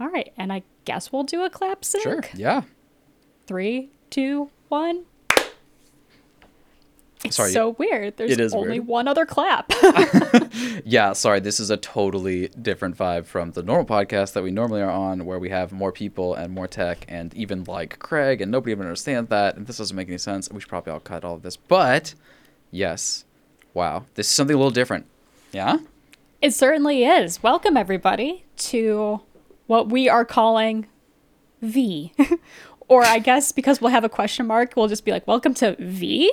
All right, and I guess we'll do a clap sync. Sure. Yeah. Three, two, one. It's Sorry, so weird. There's only weird. one other clap. Yeah, sorry, this is a totally different vibe from the normal podcast that we normally are on, where we have more people and more tech, and even like Craig, and nobody even understands that, and this doesn't make any sense. We should probably all cut all of this, but yes, wow, this is something a little different. Yeah, it certainly is. Welcome, everybody, to what we are calling V. or I guess because we'll have a question mark, we'll just be like, welcome to V?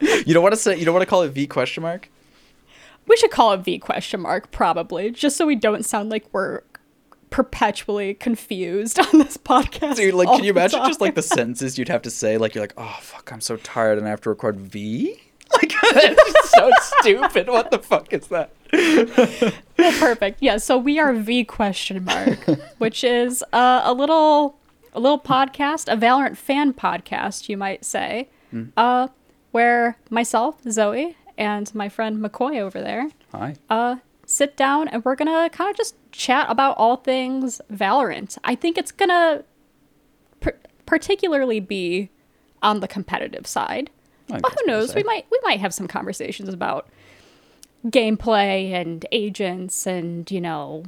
you don't want to say you don't want to call it V question mark. We should call it V question mark, probably, just so we don't sound like we're perpetually confused on this podcast. Dude, like, can you imagine just like the sentences you'd have to say? Like, you're like, oh fuck, I'm so tired, and I have to record V. Like, that's so stupid. What the fuck is that? Well, perfect. Yeah, so we are V question mark, which is uh, a little a little podcast, a Valorant fan podcast, you might say, Hmm. uh, where myself, Zoe, and my friend McCoy over there Hi. uh, sit down and we're gonna kind of just chat about all things Valorant. I think it's gonna par- particularly be on the competitive side, but who knows? We might we might have some conversations about gameplay and agents and you know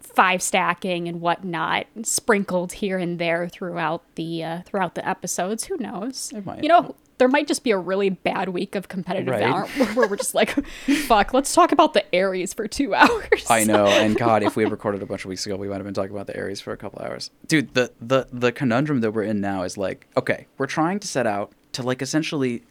five stacking and whatnot sprinkled here and there throughout the uh, throughout the episodes. Who knows? You know. There might just be a really bad week of competitive Right. Valorant where we're just like, fuck, let's talk about the Ares for two hours. I know, and God, if we had recorded a bunch of weeks ago, we might have been talking about the Ares for a couple hours. Dude, the the the conundrum that we're in now is like, okay, we're trying to set out to like essentially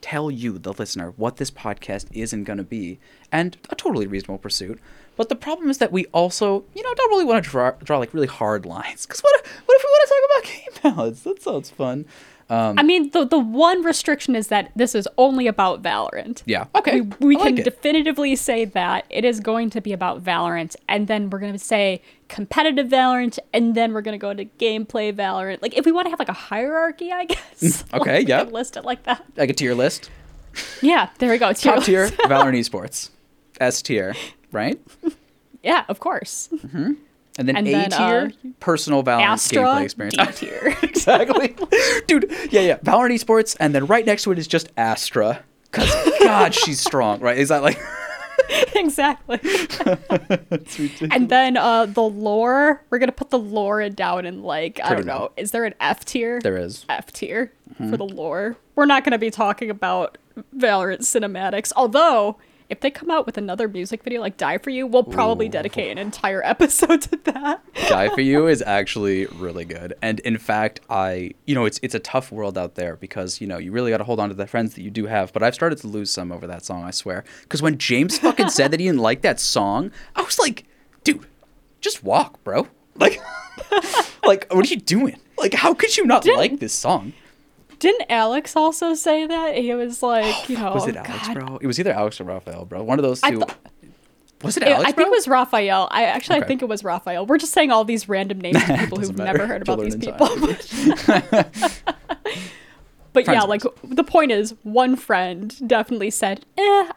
tell you, the listener, what this podcast is and gonna be, and a totally reasonable pursuit. But the problem is that we also, you know, don't really want to draw draw like really hard lines. Because what what if we want to talk about game balance? That sounds fun. Um, I mean, the the one restriction is that this is only about Valorant. yeah. Okay. We, we can like definitively say that it is going to be about Valorant, and then we're going to say competitive Valorant, and then we're going to go to gameplay Valorant. Like, if we want to have like a hierarchy, I guess. Mm, okay, like, yeah. List it like that. like a tier list. Yeah, there we go. Tier Top tier, list. Valorant Esports. S tier, right? yeah, of course. And then And A then, tier, uh, personal Valorant Astra, gameplay experience. D tier. exactly. Dude, yeah, yeah. Valorant Esports, and then right next to it is just Astra. Because, God, she's strong, right? Is that like. exactly. And then uh, the lore, we're gonna put the lore down in like I don't know. low. Is there an F tier? There is. F tier Mm-hmm. for the lore. We're not gonna be talking about Valorant cinematics, although. If they come out with another music video like Die For You, we'll probably Ooh. dedicate an entire episode to that. Die for You is actually really good. And in fact, I, you know, it's it's a tough world out there because, you know, you really got to hold on to the friends that you do have. But I've started to lose some over that song, I swear. Because when James fucking said that he didn't like that song, I was like, dude, just walk, bro. Like, like, what are you doing? Like, how could you not like this song? Didn't Alex also say that? He was like, you know, Was it Alex, God. bro? It was either Alex or Raphael, bro. One of those two. thought- was it Alex, I think it was Raphael. I actually I think it was Raphael. We're just saying all these random names of people who've matter. never heard about these people. but Friends yeah, like the point is, one friend definitely said, "Eh,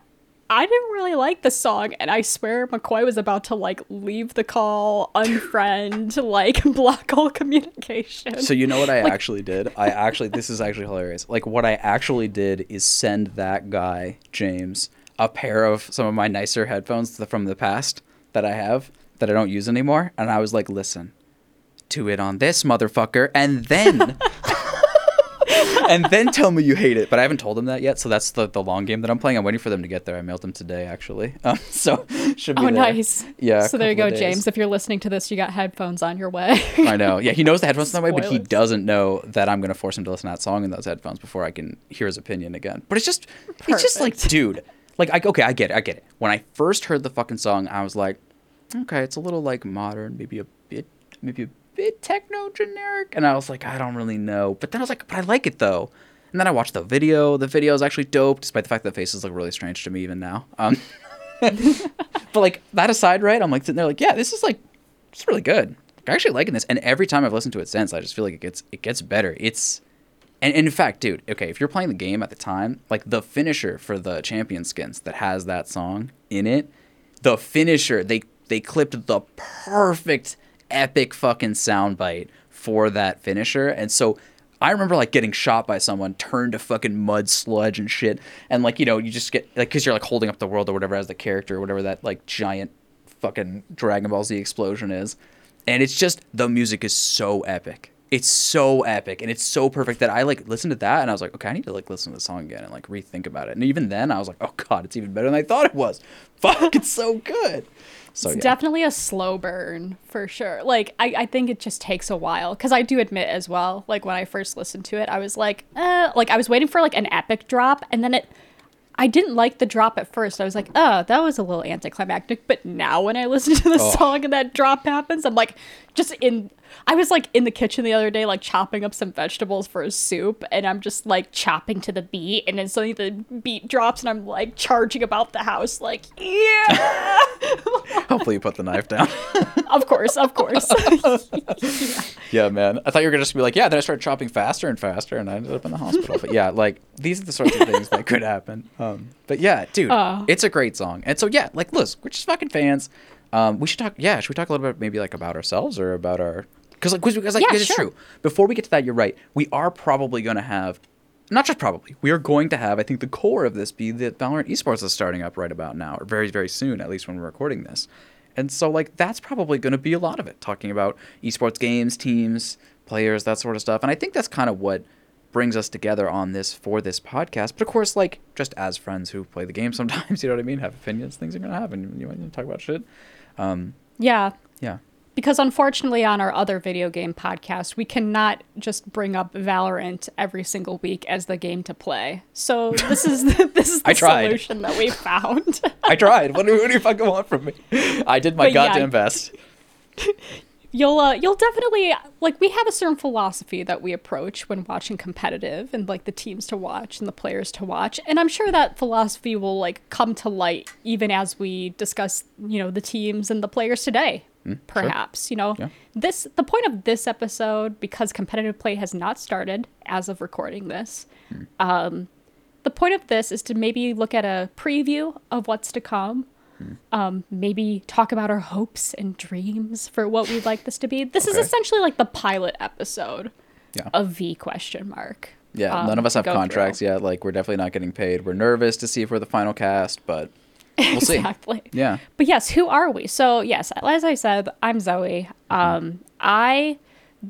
I didn't really like the song," and I swear McCoy was about to like leave the call, unfriend, like block all communication. So you know what I Like- actually did? I actually this is actually hilarious. Like what I actually did is send that guy James a pair of some of my nicer headphones from the past that I have that I don't use anymore, and I was like, "Listen, to it on this motherfucker," and then. and then tell me you hate it, but I haven't told him that yet. So that's the, the long game that I'm playing. I'm waiting for them to get there. I mailed them today, actually. Um, so should be Oh, there. nice. Yeah. So there you go. James. If you're listening to this, you got headphones on your way. I know. Yeah, he knows the headphones on that way, but he doesn't know that I'm going to force him to listen to that song in those headphones before I can hear his opinion again. But it's just, it's just like, dude, like, I, okay, I get it, I get it. When I first heard the fucking song, I was like, okay, it's a little like modern, maybe a bit, maybe a bit techno generic, and I was like, I don't really know. But then I was like, but I like it though. And then I watched the video. The video is actually dope, despite the fact that faces look really strange to me even now. Um, but like that aside, right? I'm like sitting there, like, yeah, this is like, it's really good. I'm actually liking this, and every time I've listened to it since, I just feel like it gets it gets better. It's and, and in fact, dude, okay, if you're playing the game at the time, like the finisher for the champion skins that has that song in it, the finisher they they clipped the perfect epic fucking soundbite for that finisher. And so I remember like getting shot by someone, turned to fucking mud sludge and shit, and like you know you just get like because you're like holding up the world or whatever as the character or whatever that like giant fucking Dragon Ball Z explosion is, and it's just the music is so epic. It's so epic and it's so perfect that I like listened to that and I was like, okay, I need to like listen to the song again and like rethink about it. And even then, I was like, oh god, it's even better than I thought it was. Fuck, it's so good. So it's yeah. definitely a slow burn for sure. Like I, I think it just takes a while because I do admit as well. Like when I first listened to it, I was like, uh, like I was waiting for like an epic drop, and then it. I didn't like the drop at first. I was like, oh, that was a little anticlimactic. But now when I listen to the Oh. song and that drop happens, I'm like, just in. I was like in the kitchen the other day, like chopping up some vegetables for a soup, and I'm just like chopping to the beat, and then suddenly the beat drops, and I'm like charging about the house, like, yeah. Hopefully, you put the knife down. of course, of course. yeah, man. I thought you were gonna just be like, yeah. Then I started chopping faster and faster, and I ended up in the hospital. but yeah, like these are the sorts of things that could happen. Um, but yeah, dude, Uh. it's a great song. And so yeah, like, look, we're just fucking fans. Um, we should talk. Yeah, should we talk a little bit maybe like about ourselves or about our? Because like, because like, Yeah, it's sure. true. Before we get to that, you're right. We are probably gonna have. Not just probably, we are going to have. I think the core of this be that Valorant Esports is starting up right about now, or very, very soon, at least when we're recording this. And so, like, that's probably going to be a lot of it, talking about esports games, teams, players, that sort of stuff. And I think that's kind of what brings us together on this for this podcast. But of course, like, just as friends who play the game sometimes, you know what I mean? Have opinions, things are going to happen. You want to talk about shit? Um, yeah, yeah. because unfortunately, on our other video game podcast, we cannot just bring up Valorant every single week as the game to play. So this is the, this is the solution that we found. I tried. what, do, what do you fucking want from me? I did my But yeah. goddamn best. you'll uh, you'll definitely like we have a certain philosophy that we approach when watching competitive and like the teams to watch and the players to watch. And i'm sure that philosophy will like come to light even as we discuss you know the teams and the players today perhaps you know? Yeah. this the point of this episode because competitive play has not started as of recording this um the point of this is to maybe look at a preview of what's to come um, maybe talk about our hopes and dreams for what we'd like this to be. This is essentially like the pilot episode Yeah. of V question mark. Yeah, um, none of us have contracts through. yet. Like, we're definitely not getting paid. We're nervous to see if we're the final cast, but we'll see. Exactly. Yeah. But yes, who are we? So yes, as I said, I'm Zoe. Um, I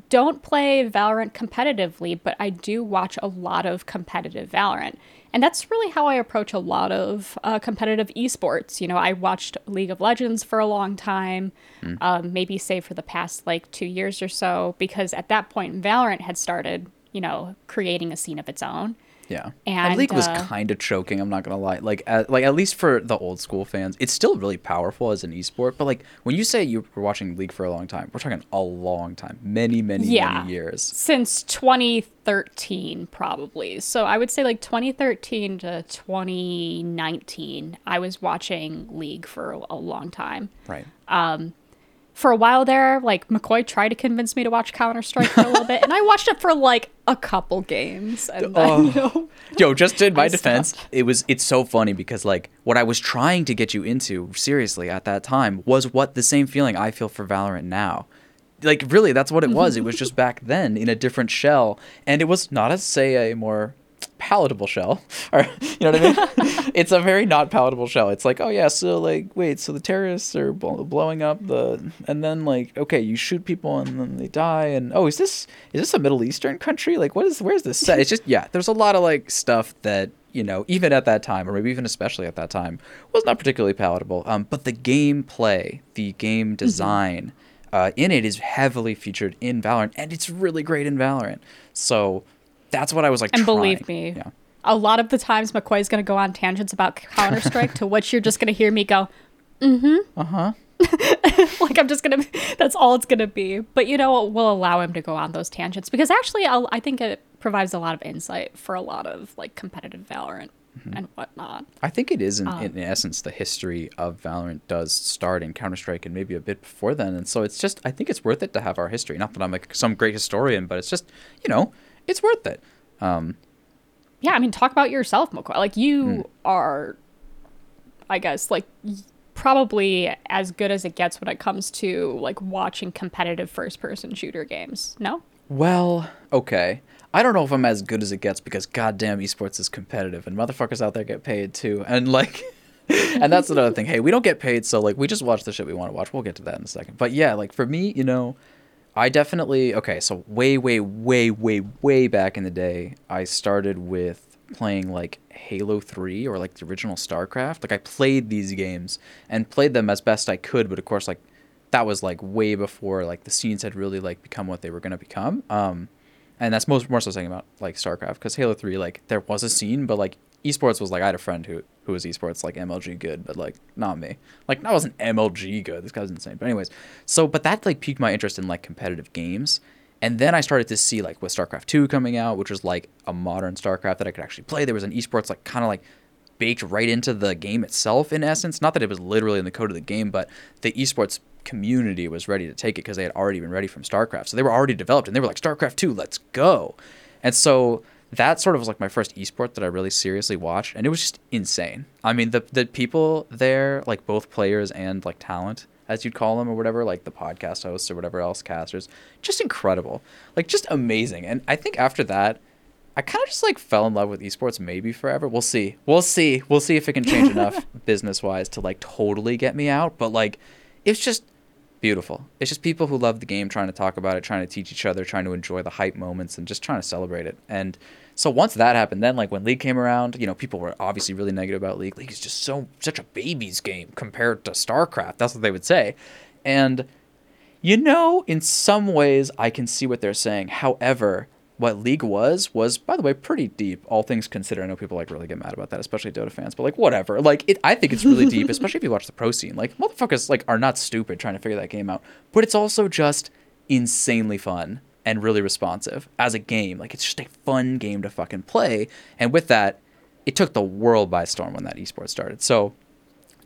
don't play Valorant competitively, but I do watch a lot of competitive Valorant. And that's really how I approach a lot of uh, competitive esports. You know, I watched League of Legends for a long time, um, maybe say for the past like two years or so, because at that point, Valorant had started, you know, creating a scene of its own. Yeah, And, League was uh, kind of choking. I'm not gonna lie. Like, at, like at least for the old school fans, it's still really powerful as an esport. But like when you say you were watching League for a long time, we're talking a long time, many, many, Yeah. many years. since 2013 probably so i would say like 2013 to 2019 i was watching league for a, long time Right. For a while there like mccoy tried to convince me to watch counter-strike for a little bit and i watched it for like a couple games and oh. then you know Yo, just in my I defense, stopped. it was it's so funny because like what I was trying to get you into seriously at that time was what the same feeling I feel for Valorant now. Like really, that's what it was. it was just back then in a different shell, and it was not as say a more palatable shell, or you know what I mean? it's a very not palatable shell. It's like, oh yeah, so like wait, so the terrorists are bl- blowing up the, and then like okay, you shoot people and then they die, and oh, is this is this a Middle Eastern country? Like what is where's this set? It's just yeah, there's a lot of like stuff that you know even at that time, or maybe even especially at that time, was not particularly palatable. Um, but the gameplay, the game design. Uh, in it is heavily featured in Valorant, and it's really great in Valorant. So that's what I was like. and believe me yeah. a lot of the times mccoy's going to go on tangents about counter-strike to which you're just going to hear me go mm-hmm, Uh huh. like I'm just gonna. That's all it's gonna be. But you know, we'll allow him to go on those tangents because actually, I'll, I think it provides a lot of insight for a lot of like competitive Valorant Mm-hmm. and whatnot. I think it is in, Um, in essence the history of Valorant does start in Counter Strike and maybe a bit before then, and so it's just I think it's worth it to have our history. Not that I'm like some great historian, but it's just you know it's worth it. Um, Yeah, I mean, talk about yourself, McCoy. Like you Hmm. are, I guess, like probably as good as it gets when it comes to like watching competitive first person shooter games. No? Well, okay. I don't know if I'm as good as it gets because goddamn esports is competitive and motherfuckers out there get paid too. And like and that's another thing. Hey, we don't get paid, so like we just watch the shit we want to watch. We'll get to that in a second. But yeah, like for me, you know, I definitely okay, so way, way, way, way, way back in the day, I started with playing like Halo 3 or like the original StarCraft. Like I played these games and played them as best I could, but of course like that was like way before like the scenes had really like become what they were to become. Um and that's most more so saying about like StarCraft cuz Halo 3 like there was a scene, but like esports was like I had a friend who who was esports like MLG good, but like not me. Like I wasn't MLG good. This guy's insane. But anyways, so but that like piqued my interest in like competitive games. And then I started to see like with StarCraft 2 coming out, which was like a modern StarCraft that I could actually play. There was an esports like kind of like baked right into the game itself in essence. Not that it was literally in the code of the game, but the esports community was ready to take it because they had already been ready from StarCraft. So they were already developed and they were like StarCraft 2, let's go. And so that sort of was like my first esport that I really seriously watched, and it was just insane. I mean, the the people there, like both players and like talent, as you'd call them or whatever, like the podcast hosts or whatever else casters, just incredible, like just amazing. And I think after that, I kind of just like fell in love with esports maybe forever. We'll see. We'll see. We'll see if it can change enough business wise to like totally get me out. But like, it's just beautiful. It's just people who love the game trying to talk about it, trying to teach each other, trying to enjoy the hype moments, and just trying to celebrate it. And so once that happened, then like when League came around, you know, people were obviously really negative about League. League is just so such a baby's game compared to StarCraft. That's what they would say. And you know, in some ways I can see what they're saying. However, what League was was, by the way, pretty deep. All things considered, I know people like really get mad about that, especially Dota fans. But like, whatever. Like, it, I think it's really deep, especially if you watch the pro scene. Like, motherfuckers like are not stupid trying to figure that game out. But it's also just insanely fun and really responsive as a game. Like it's just a fun game to fucking play. And with that, it took the world by storm when that esports started. So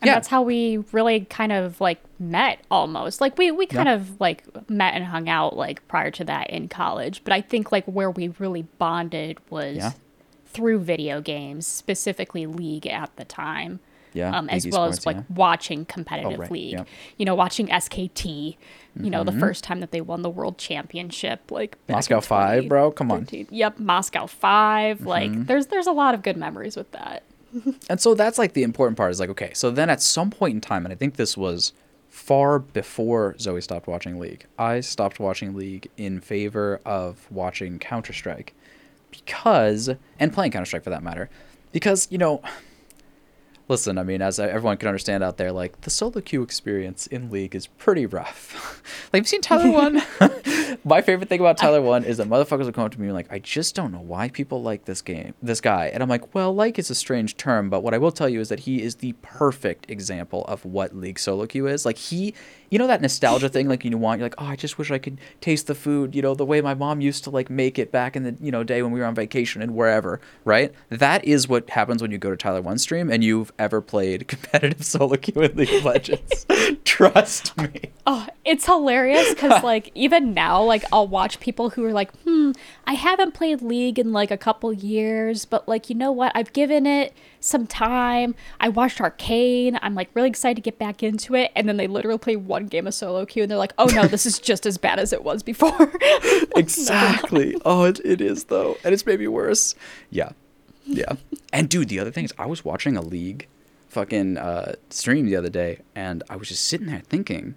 and yeah. that's how we really kind of like met almost. Like we we kind yeah. of like met and hung out like prior to that in college, but I think like where we really bonded was yeah. through video games, specifically League at the time yeah, um, as well sports, as like watching competitive oh, right. league. You know, watching SKT. You mm-hmm. know, the mm-hmm. first time that they won the world championship, like Moscow Five, bro. Come on. Yep, Moscow 5 mm-hmm. Like, there's there's a lot of good memories with that. And so that's like the important part is like, okay, so then at some point in time, and I think this was far before Zoe stopped watching League, I stopped watching League in favor of watching Counter Strike because, and playing Counter Strike for that matter, because you know listen, I mean, as everyone can understand out there, like the solo queue experience in League is pretty rough. like, you've seen Tyler One. My favorite thing about Tyler One is that motherfuckers will come up to me and like, I just don't know why people like this game, this guy, and I'm like, well, like is a strange term, but what I will tell you is that he is the perfect example of what League solo queue is. Like he you know that nostalgia thing like you want you're like oh i just wish i could taste the food you know the way my mom used to like make it back in the you know day when we were on vacation and wherever right that is what happens when you go to tyler one stream and you've ever played competitive solo queue in league of legends trust me oh it's hilarious because like even now like i'll watch people who are like hmm i haven't played league in like a couple years but like you know what i've given it some time. I watched Arcane. I'm like really excited to get back into it. And then they literally play one game of solo queue and they're like, oh no, this is just as bad as it was before. exactly. oh, it, it is though. And it's maybe worse. Yeah. Yeah. and dude, the other thing is I was watching a league fucking uh, stream the other day and I was just sitting there thinking,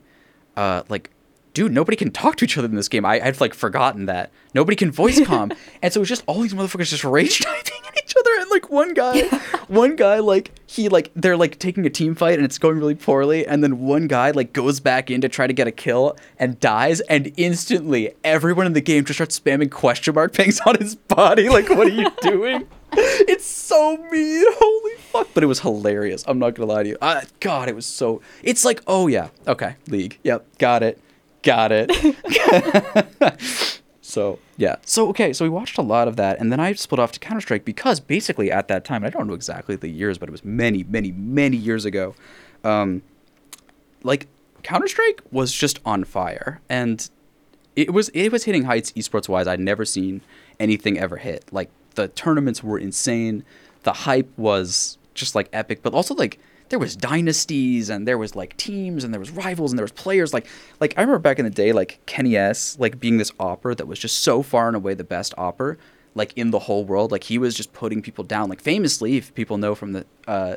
uh, like, dude, nobody can talk to each other in this game. I, I'd like forgotten that. Nobody can voice com. and so it was just all these motherfuckers just rage typing at each other. And like one guy, one guy, like, he, like, they're like taking a team fight and it's going really poorly. And then one guy, like, goes back in to try to get a kill and dies. And instantly, everyone in the game just starts spamming question mark pings on his body. Like, what are you doing? it's so mean. Holy fuck. But it was hilarious. I'm not gonna lie to you. Uh, God, it was so. It's like, oh yeah, okay, League. Yep, got it. Got it. so yeah. So okay. So we watched a lot of that, and then I split off to Counter Strike because basically at that time, I don't know exactly the years, but it was many, many, many years ago. Um, like Counter Strike was just on fire, and it was it was hitting heights esports wise I'd never seen anything ever hit. Like the tournaments were insane. The hype was just like epic, but also like there was dynasties and there was like teams and there was rivals and there was players. Like like I remember back in the day like Kenny S like being this opera that was just so far and away the best opera like in the whole world. Like he was just putting people down. Like famously if people know from the uh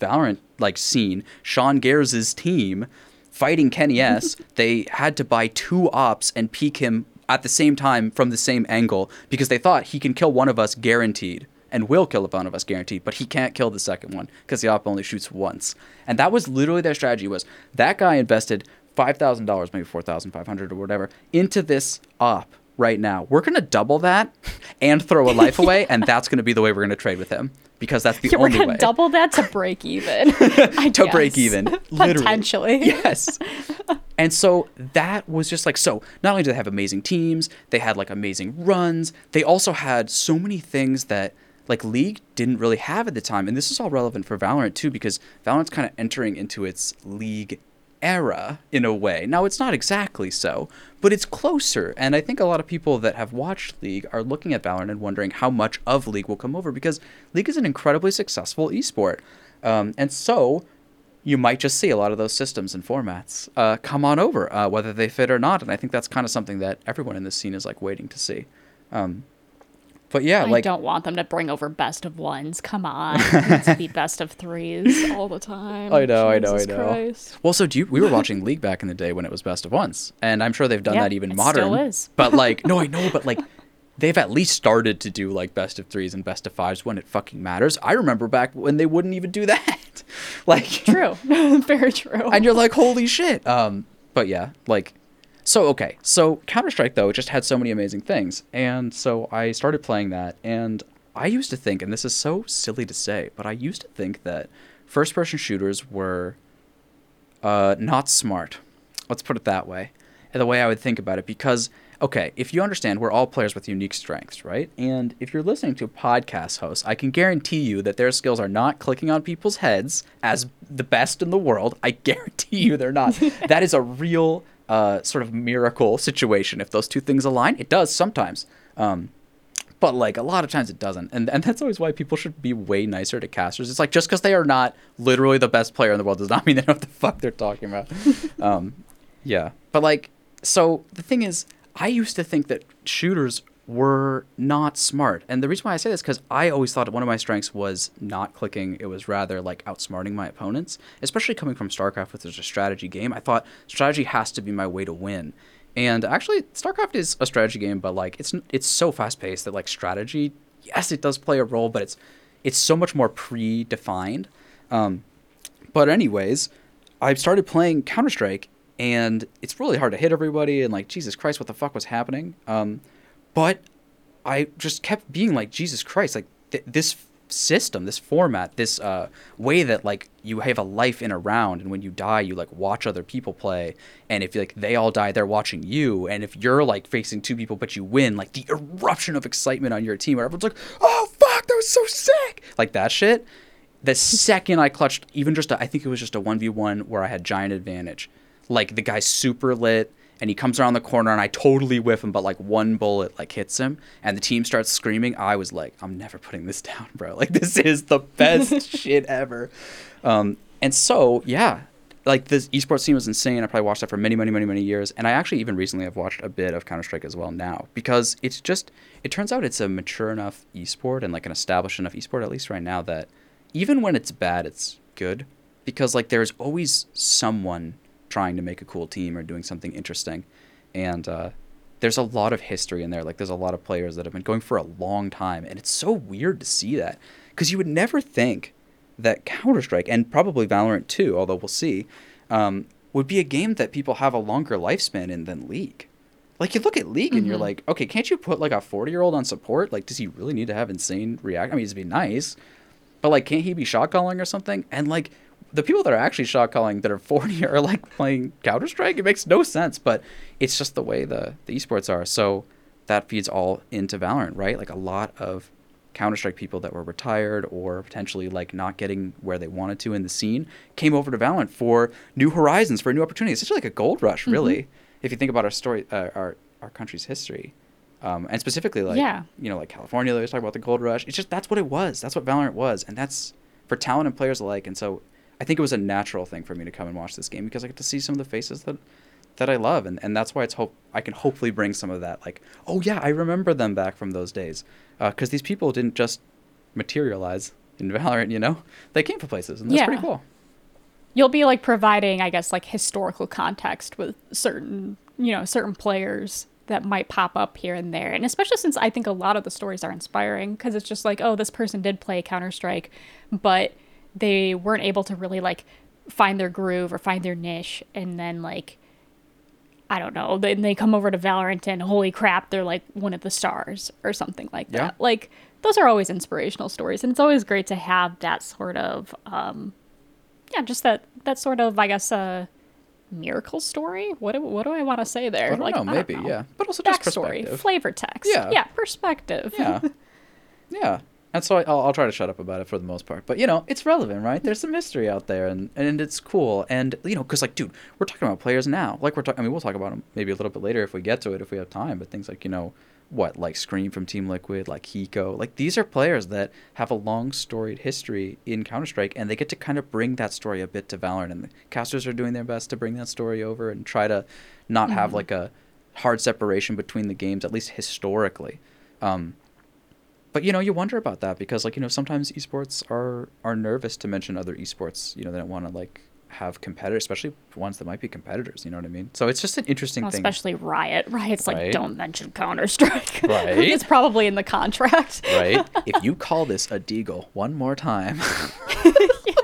Valorant like scene Sean Gares' team fighting Kenny S they had to buy two ops and peek him at the same time from the same angle because they thought he can kill one of us guaranteed and will kill one of us guaranteed, but he can't kill the second one because the op only shoots once. And that was literally their strategy was that guy invested five thousand dollars, maybe four thousand five hundred or whatever, into this op right now. We're gonna double that and throw a life away, and that's gonna be the way we're gonna trade with him because that's the Yeah, we're only gonna way double that to break even. To break even. Literally. Potentially. Yes. And so that was just like so. Not only do they have amazing teams, they had like amazing runs. They also had so many things that like League didn't really have at the time. And this is all relevant for Valorant too, because Valorant's kind of entering into its League era in a way. Now it's not exactly so, but it's closer. And I think a lot of people that have watched League are looking at Valorant and wondering how much of League will come over because League is an incredibly successful esport. Um, and so you might just see a lot of those systems and formats uh, come on over, uh, whether they fit or not. And I think that's kind of something that everyone in this scene is like waiting to see. Um, but yeah, like I like don't want them to bring over best of ones. Come on, it needs be best of threes all the time. I know, I know, I know. Christ. Well, so do you, we were watching League back in the day when it was best of ones, and I'm sure they've done Yeah, that even it modern. still is. But like, no, I know, but like, they've at least started to do like best of threes and best of fives when it fucking matters. I remember back when they wouldn't even do that. like, True, very true. and you're like, holy shit. Um, but yeah, like, so okay, so Counter Strike though just had so many amazing things, and so I started playing that, and I used to think, and this is so silly to say, but I used to think that first-person shooters were uh, not smart. Let's put it that way. And the way I would think about it, because okay, if you understand, we're all players with unique strengths, right? And if you're listening to a podcast host, I can guarantee you that their skills are not clicking on people's heads as the best in the world. I guarantee you they're not. that is a real uh, sort of miracle situation. If those two things align, it does sometimes. Um, but like a lot of times it doesn't and and that's always why people should be way nicer to casters it's like just because they are not literally the best player in the world does not mean they know what the fuck they're talking about um yeah but like so the thing is i used to think that shooters were not smart and the reason why i say this because i always thought one of my strengths was not clicking it was rather like outsmarting my opponents especially coming from starcraft which is a strategy game i thought strategy has to be my way to win and actually, StarCraft is a strategy game, but like it's it's so fast paced that like strategy, yes, it does play a role, but it's it's so much more predefined. Um, but anyways, I started playing Counter Strike, and it's really hard to hit everybody, and like Jesus Christ, what the fuck was happening? Um, but I just kept being like Jesus Christ, like th- this system, this format, this uh, way that like you have a life in a round, and when you die, you like watch other people play, and if like they all die, they're watching you, and if you're like facing two people but you win, like the eruption of excitement on your team, where everyone's like, "Oh fuck, that was so sick!" Like that shit. The second I clutched, even just a, I think it was just a one v one where I had giant advantage, like the guy's super lit and he comes around the corner and I totally whiff him, but like one bullet like hits him and the team starts screaming. I was like, I'm never putting this down, bro. Like this is the best shit ever. Um, and so yeah, like this esports scene was insane. I probably watched that for many, many, many, many years. And I actually even recently have watched a bit of Counter Strike as well now because it's just it turns out it's a mature enough esport and like an established enough esport at least right now that even when it's bad, it's good because like there's always someone trying to make a cool team or doing something interesting. And uh, there's a lot of history in there. Like there's a lot of players that have been going for a long time, and it's so weird to see that because you would never think that Counter Strike and probably Valorant too, although we'll see, um, would be a game that people have a longer lifespan in than League. Like you look at League and you're Mhm. like, okay, can't you put like a 40 year old on support? Like, does he really need to have insane react? I mean, it'd be nice, but like, can't he be shot calling or something? And like, the people that are actually shot calling that are 40 are like playing Counter Strike. It makes no sense, but it's just the way the, the esports are. So that feeds all into Valorant, right? Like a lot of Counter Strike people that were retired or potentially like not getting where they wanted to in the scene came over to Valorant for new horizons, for a new opportunity. It's such like a gold rush, really, if you think about our story, uh, our our country's history. Um, and specifically, like Yeah. you know, like California, they always talk about the gold rush. It's just that's what it was. That's what Valorant was, and that's for talent and players alike. And so I think it was a natural thing for me to come and watch this game because I get to see some of the faces that that I love, and, and that's why it's hope I can hopefully bring some of that like, oh yeah, I remember them back from those days, because uh, these people didn't just materialize in Valorant, you know, they came from places, and that's Yeah. pretty cool. You'll be like providing, I guess, like historical context with certain, you know, certain players that might pop up here and there. And especially since I think a lot of the stories are inspiring because it's just like, oh, this person did play Counter Strike, but they weren't able to really like find their groove or find their niche. And then, like, I don't know, then they come over to Valorant and holy crap, they're like one of the stars or something like Yeah. that. Like, those are always inspirational stories. And it's always great to have that sort of, um, yeah, just that that sort of I guess uh miracle story. What do, what do I want to say there? I don't know, maybe, yeah, but also just backstory, perspective. flavor text. Yeah. yeah, perspective. yeah, yeah. And so I, I'll, I'll try to shut up about it for the most part. But you know, it's relevant, right? There's some mystery out there, and and it's cool. And you know, because like, dude, we're talking about players now. Like we're talking. I mean, we'll talk about them maybe a little bit later if we get to it, if we have time. But things like you know, what like Scream from Team Liquid, like Hiko, like these are players that have a long storied history in Counter Strike, and they get to kind of bring that story a bit to Valorant. And the casters are doing their best to bring that story over and try to not have like a hard separation between the games, at least historically. Um, but you know, you wonder about that because like you know, sometimes esports are are nervous to mention other esports. You know, they don't want to like have competitors, especially ones that might be competitors. You know what I mean? So it's just an interesting Well, thing. especially Riot. Riot's like, don't mention Counter Strike. Right. it's probably in the contract. right? if you call this a deagle one more time,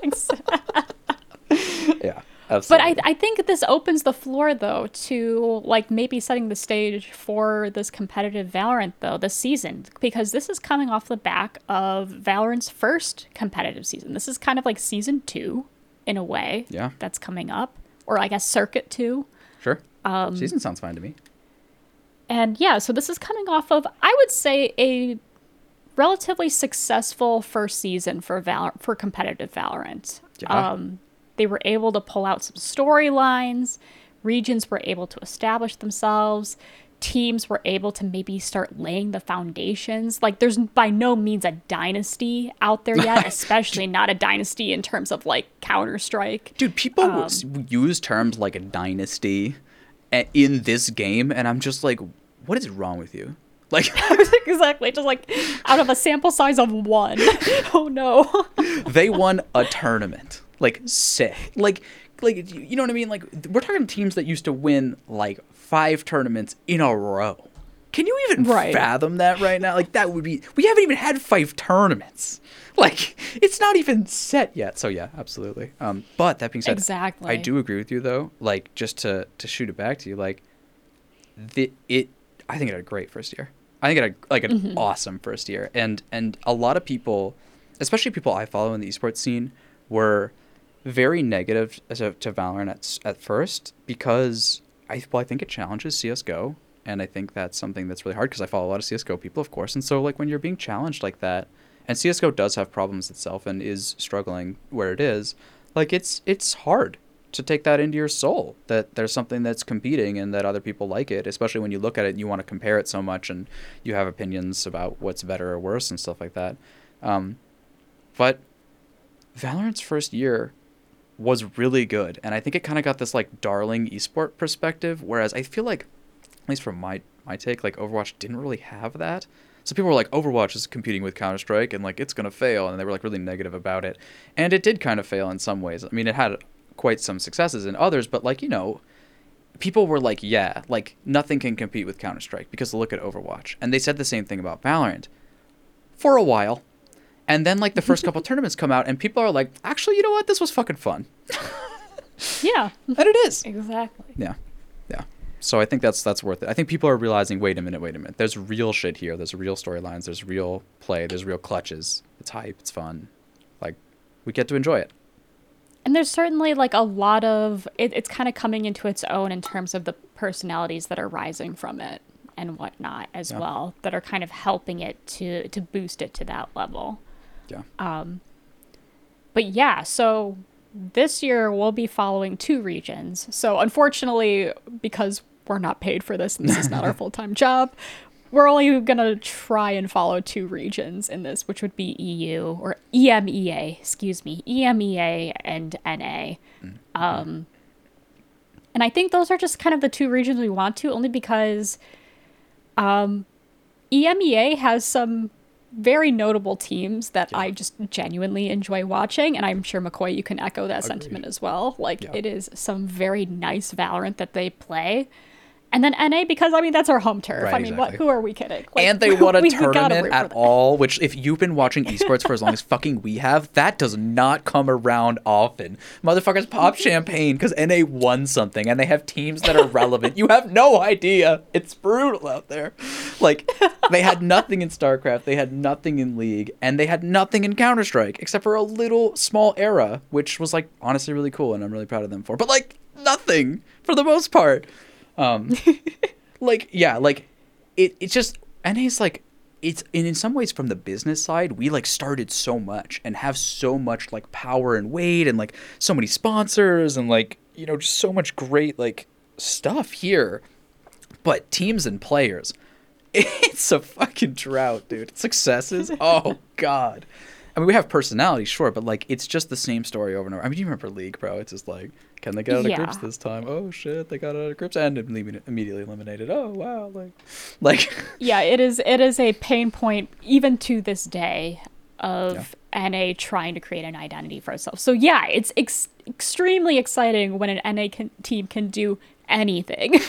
yeah, absolutely. I, I think this opens the floor though to like maybe setting the stage for this competitive Valorant though this season because this is coming off the back of Valorant's first competitive season. This is kind of like season two in a way. Yeah. That's coming up, or I guess circuit two. sure. Um, Season sounds fine to me. And yeah, so this is coming off of I would say a relatively successful first season for Val- for competitive Valorant. Yeah. Um, they were able to pull out some storylines. Regions were able to establish themselves. Teams were able to maybe start laying the foundations. Like, there's by no means a dynasty out there yet, especially not a dynasty in terms of like Counter Strike. Dude, people Um, use terms like a dynasty in this game, and I'm just like, what is wrong with you? Like, exactly, just like out of a sample size of one. oh no. they won a tournament. Like, sick. Like, like you know what I mean? Like, we're talking teams that used to win like five tournaments in a row. Can you even Right. fathom that right now? Like, that would be. We haven't even had five tournaments. Like, it's not even set yet. So yeah, absolutely. Um, but that being said, Exactly. I do agree with you though. Like, just to to shoot it back to you, like, the it. I think it had a great first year. I think it had like an Mm-hmm. awesome first year, and and a lot of people, especially people I follow in the esports scene, were very negative to, to Valorant at, at first because I well I think it challenges CS:GO, and I think that's something that's really hard because I follow a lot of CS:GO people, of course, and so like when you're being challenged like that, and CS:GO does have problems itself and is struggling where it is, like it's it's hard to take that into your soul that there's something that's competing and that other people like it especially when you look at it and you want to compare it so much and you have opinions about what's better or worse and stuff like that. Um, but valorant's first year was really good. And i think it kind of got this like darling esport perspective whereas i feel like at least from my my take like overwatch didn't really have that. So people were like overwatch is competing with counter-strike and like it's to fail and they were like really negative about it. And it did kind of fail in some ways. I mean it had quite some successes in others but like you know people were like yeah like nothing can compete with counter-strike because look at overwatch. And they said the same thing about valorant. For a while and then like the first couple tournaments come out and people are like actually you know what? This was fucking fun. Yeah. and it is. Exactly. yeah. Yeah. So i think that's that's worth it. I think people are realizing wait a minute wait a minute. There's real shit here. There's real storylines. There's real play. There's real clutches. It's hype. It's fun. Like we get to enjoy it. And there's certainly like a lot of it, it's kind of coming into its own in terms of the personalities that are rising from it and whatnot as Yeah. well that are kind of helping it to to boost it to that level. Yeah But yeah, so this year we'll be following two regions. So unfortunately, because we're not paid for this and this is not our full time job, we're only gonna try and follow two regions in this, which would be EU or EMEA, excuse me, EMEA and NA. Um, and I think those are just kind of the two regions we want to, only because um, EMEA has some very notable teams that I just genuinely enjoy watching, and I'm sure McCoy, you can echo that sentiment as well. Like Yeah. it is some very nice Valorant that they play. And then NA because I mean that's our home turf. Right, I mean, what who are we kidding? Like, and they won a we- tournament at all, which if you've been watching esports for as long as fucking we have, that does not come around often. Motherfuckers pop champagne because NA won something and they have teams that are relevant. you have no idea. It's brutal out there. Like they had nothing in StarCraft, they had nothing in League, and they had nothing in Counter-Strike except for a little small era, which was like honestly really cool and I'm really proud of them for. But like nothing for the most part. Um like yeah like it it's just NA's like it's and in some ways from the business side we like started so much and have so much like power and weight and like so many sponsors and like you know just so much great like stuff here. But teams and players it's a fucking drought dude. Successes? Oh god I mean, we have personality, sure, but like it's just the same story over and over. I mean, you remember League, bro? It's just like, can they get out of grips this time? Oh shit, they got out of groups and imme- immediately eliminated. Oh wow, like, like Yeah, it is it is a pain point even to this day of NA trying to create an identity for itself. So yeah, it's ex- extremely exciting when an NA can, team can do anything.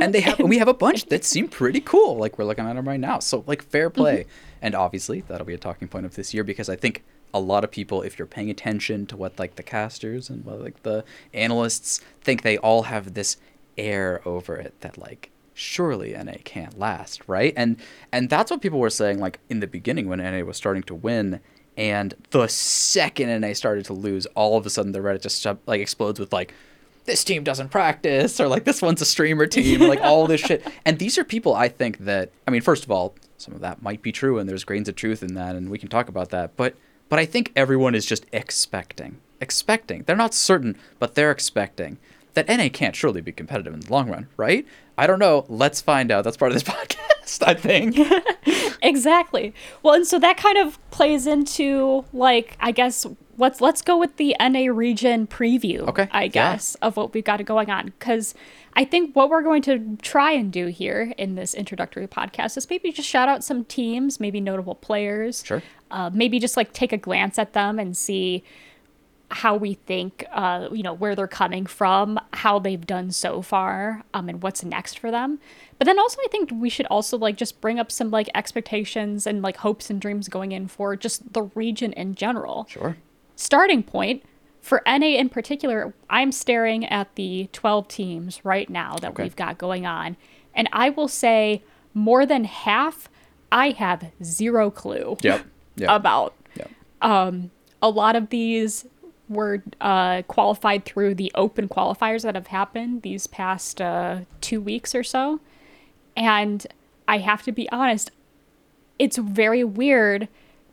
and they have we have a bunch that seem pretty cool. Like we're looking at them right now. So like fair mm-hmm. play, and obviously that'll be a talking point of this year because I think a lot of people, if you're paying attention to what like the casters and what like the analysts think, they all have this air over it that like surely NA can't last, right? And and that's what people were saying like in the beginning when NA was starting to win. And the second NA started to lose, all of a sudden the Reddit just uh, like explodes with like, this team doesn't practice or like this one's a streamer team like all this shit and these are people i think that i mean first of all some of that might be true and there's grains of truth in that and we can talk about that. But but i think everyone is just expecting expecting. They're not certain but they're expecting that na can't surely be competitive in the long run right? I don't know. Let's find out. That's part of this podcast i think exactly. Well, and so that kind of plays into like I guess let's let's go with the NA region preview. Okay, I yeah. guess of what we've got going on because I think what we're going to try and do here in this introductory podcast is maybe just shout out some teams, maybe notable players. Sure. Uh, maybe just like take a glance at them and see how we think, uh, you know, where they're coming from, how they've done so far, um, and what's next for them. But then also, I think we should also like just bring up some like expectations and like hopes and dreams going in for just the region in general. sure Starting point for NA in particular, I'm staring at the 12 teams right now that Okay. we've got going on, and I will say more than half I have zero clue yep yep about yep a lot of these were uh, qualified through the open qualifiers that have happened these past uh, two weeks or so. And I have to be honest, it's very weird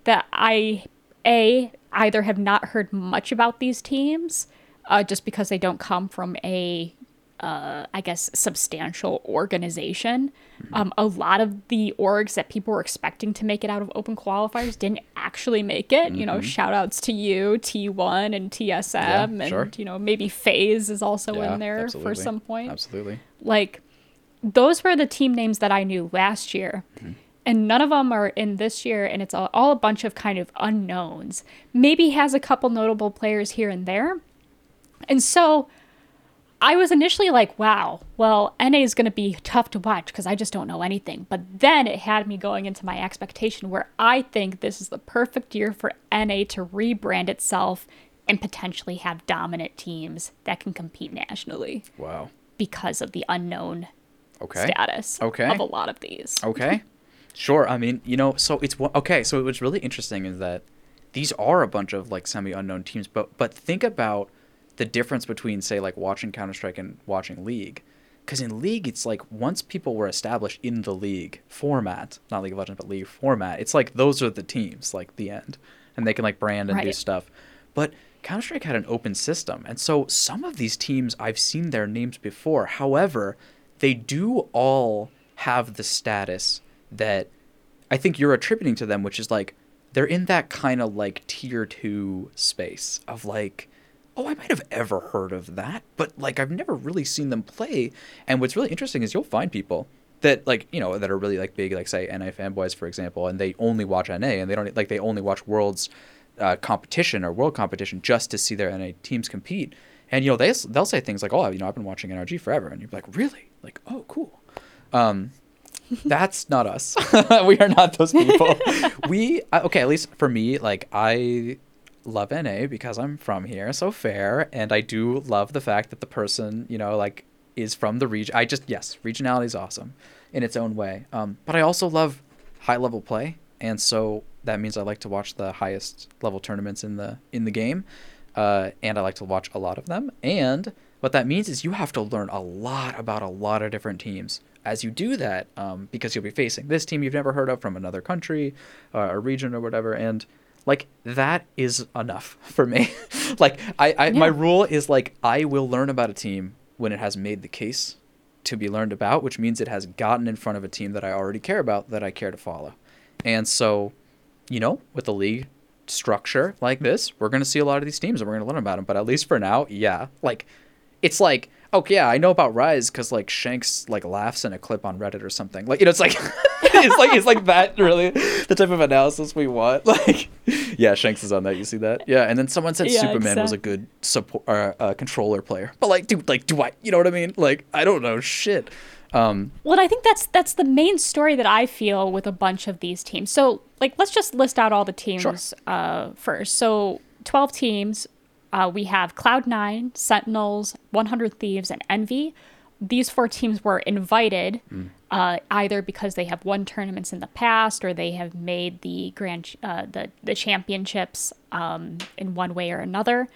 that I, A, either have not heard much about these teams uh, just because they don't come from a uh, I guess, substantial organization. Um, a lot of the orgs that people were expecting to make it out of open qualifiers didn't actually make it. You know, shout outs to you, T1 and TSM, Yeah, and, sure. you know, maybe FaZe is also Yeah, in there for some point. absolutely Like, those were the team names that I knew last year. And none of them are in this year, and it's all, all a bunch of kind of unknowns. Maybe has a couple notable players here and there. And so I was initially like, wow, well, NA is going to be tough to watch because I just don't know anything. But then it had me going into my expectation where I think this is the perfect year for NA to rebrand itself and potentially have dominant teams that can compete nationally wow because of the unknown okay status Okay. of a lot of these. Okay. Sure. I mean, you know, so it's okay. So what's really interesting is that these are a bunch of like semi-unknown teams, but but think about the difference between say like watching Counter Strike and watching League, because in League it's like once people were established in the League format, not League of Legends but League format, it's like those are the teams, like the end, and they can like brand and do stuff, but. Counter Strike had an open system, and so some of these teams I've seen their names before. However, they do all have the status that I think you're attributing to them, which is like they're in that kind of like tier two space of like, oh, I might have ever heard of that, but like I've never really seen them play. And what's really interesting is you'll find people that like you know that are really like big, like say NA fanboys, for example, and they only watch NA and they don't like they only watch Worlds uh, competition or World competition just to see their NA teams compete. And you know they they'll say things like, "Oh, you know, I've been watching NRG forever," and you're like, "Really? Like, oh, cool." Um, that's not us. we are not those people. we uh, okay, at least for me, like I love NA because I'm from here, so fair, and I do love the fact that the person, you know, like is from the region. I just yes, regionality is awesome in its own way. Um, but I also love high level play, and so that means I like to watch the highest level tournaments in the in the game, uh, and I like to watch a lot of them. And what that means is you have to learn a lot about a lot of different teams as you do that, um, because you'll be facing this team you've never heard of from another country, uh, a region or whatever, and like that is enough for me. like I, I yeah. my rule is like I will learn about a team when it has made the case to be learned about, which means it has gotten in front of a team that I already care about that I care to follow. And so, you know, with the league structure like this, we're going to see a lot of these teams and we're going to learn about them. But at least for now, yeah, like it's like okay, yeah, I know about Rise because like Shanks like laughs in a clip on Reddit or something. Like you know, it's like it's like it's like that really the type of analysis we want. Like yeah, Shanks is on that. You see that? Yeah, and then someone said yeah, Superman exactly. was a good support uh, uh, controller player, but like, dude, like, do I? You know what I mean? Like, I don't know shit. Um, well, I think that's that's the main story that I feel with a bunch of these teams. So, like, let's just list out all the teams sure. uh, first. So, twelve teams uh, we have Cloud9, Sentinels, 100 Thieves, and Envy. These four teams were invited mm. uh, either because they have won tournaments in the past or they have made the grand uh, the the championships um, in one way or another.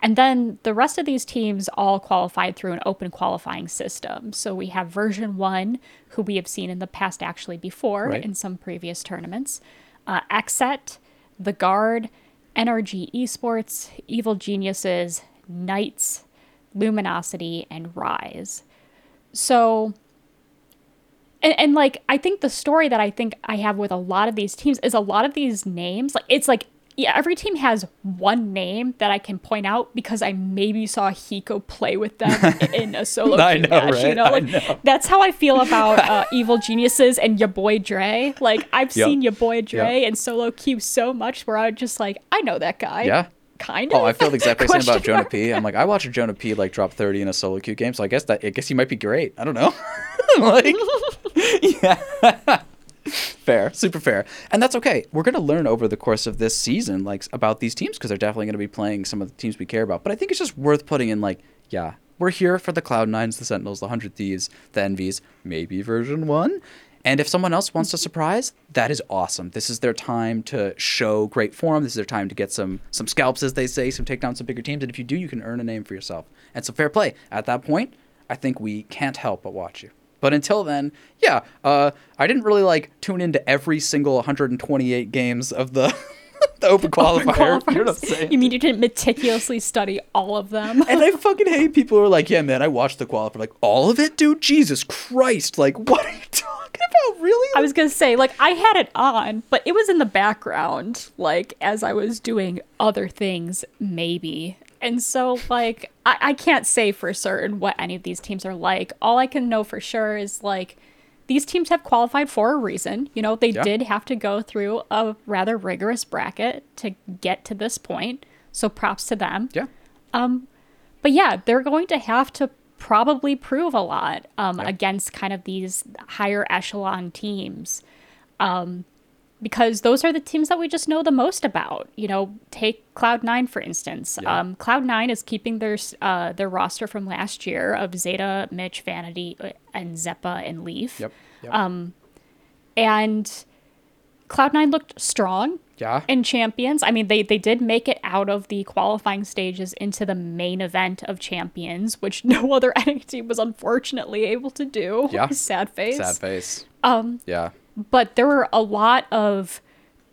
And then the rest of these teams all qualified through an open qualifying system. So we have version one, who we have seen in the past actually before right. in some previous tournaments, uh, Xset, The Guard, NRG Esports, Evil Geniuses, Knights, Luminosity, and Rise. So, and, and like, I think the story that I think I have with a lot of these teams is a lot of these names, like, it's like yeah, every team has one name that I can point out because I maybe saw Hiko play with them in a solo I know, match. Right? You know, like know. that's how I feel about uh, Evil Geniuses and your boy Dre. Like I've yep. seen your boy Dre yep. and solo queue so much where I'm just like, I know that guy. Yeah. Kind oh, of. Oh, I feel exactly the exact same about Jonah P. I'm like, I watched Jonah P like drop 30 in a solo queue game, so I guess that I guess he might be great. I don't know. like, yeah fair, super fair, and that's okay. We're gonna learn over the course of this season, like about these teams, because they're definitely gonna be playing some of the teams we care about. But I think it's just worth putting in, like, yeah, we're here for the Cloud Nines, the Sentinels, the Hundred Thieves, the Envies, maybe version one. And if someone else wants to surprise, that is awesome. This is their time to show great form. This is their time to get some some scalps, as they say, some take down some bigger teams. And if you do, you can earn a name for yourself. And so fair play. At that point, I think we can't help but watch you. But until then, yeah, uh, I didn't really like tune into every single 128 games of the the open qualifier. Open you know what I'm saying? You mean you didn't meticulously study all of them? and I fucking hate people who are like, yeah, man, I watched the qualifier. Like, all of it, dude? Jesus Christ. Like, what are you talking about? Really? I was going to say, like, I had it on, but it was in the background, like, as I was doing other things, maybe. And so, like, I, I can't say for certain what any of these teams are like. All I can know for sure is, like, these teams have qualified for a reason. You know, they yeah. did have to go through a rather rigorous bracket to get to this point. So props to them. Yeah. Um, but yeah, they're going to have to probably prove a lot um, yeah. against kind of these higher echelon teams. Um, because those are the teams that we just know the most about. You know, take Cloud Nine for instance. Yeah. Um, Cloud Nine is keeping their uh, their roster from last year of Xeta, Mitch, Vanity, uh, and Xeppaa and Leaf. Yep. Yep. Um, and Cloud Nine looked strong. Yeah. In champions, I mean, they they did make it out of the qualifying stages into the main event of champions, which no other NA team was unfortunately able to do. Yeah. Sad face. Sad face. Um. Yeah but there were a lot of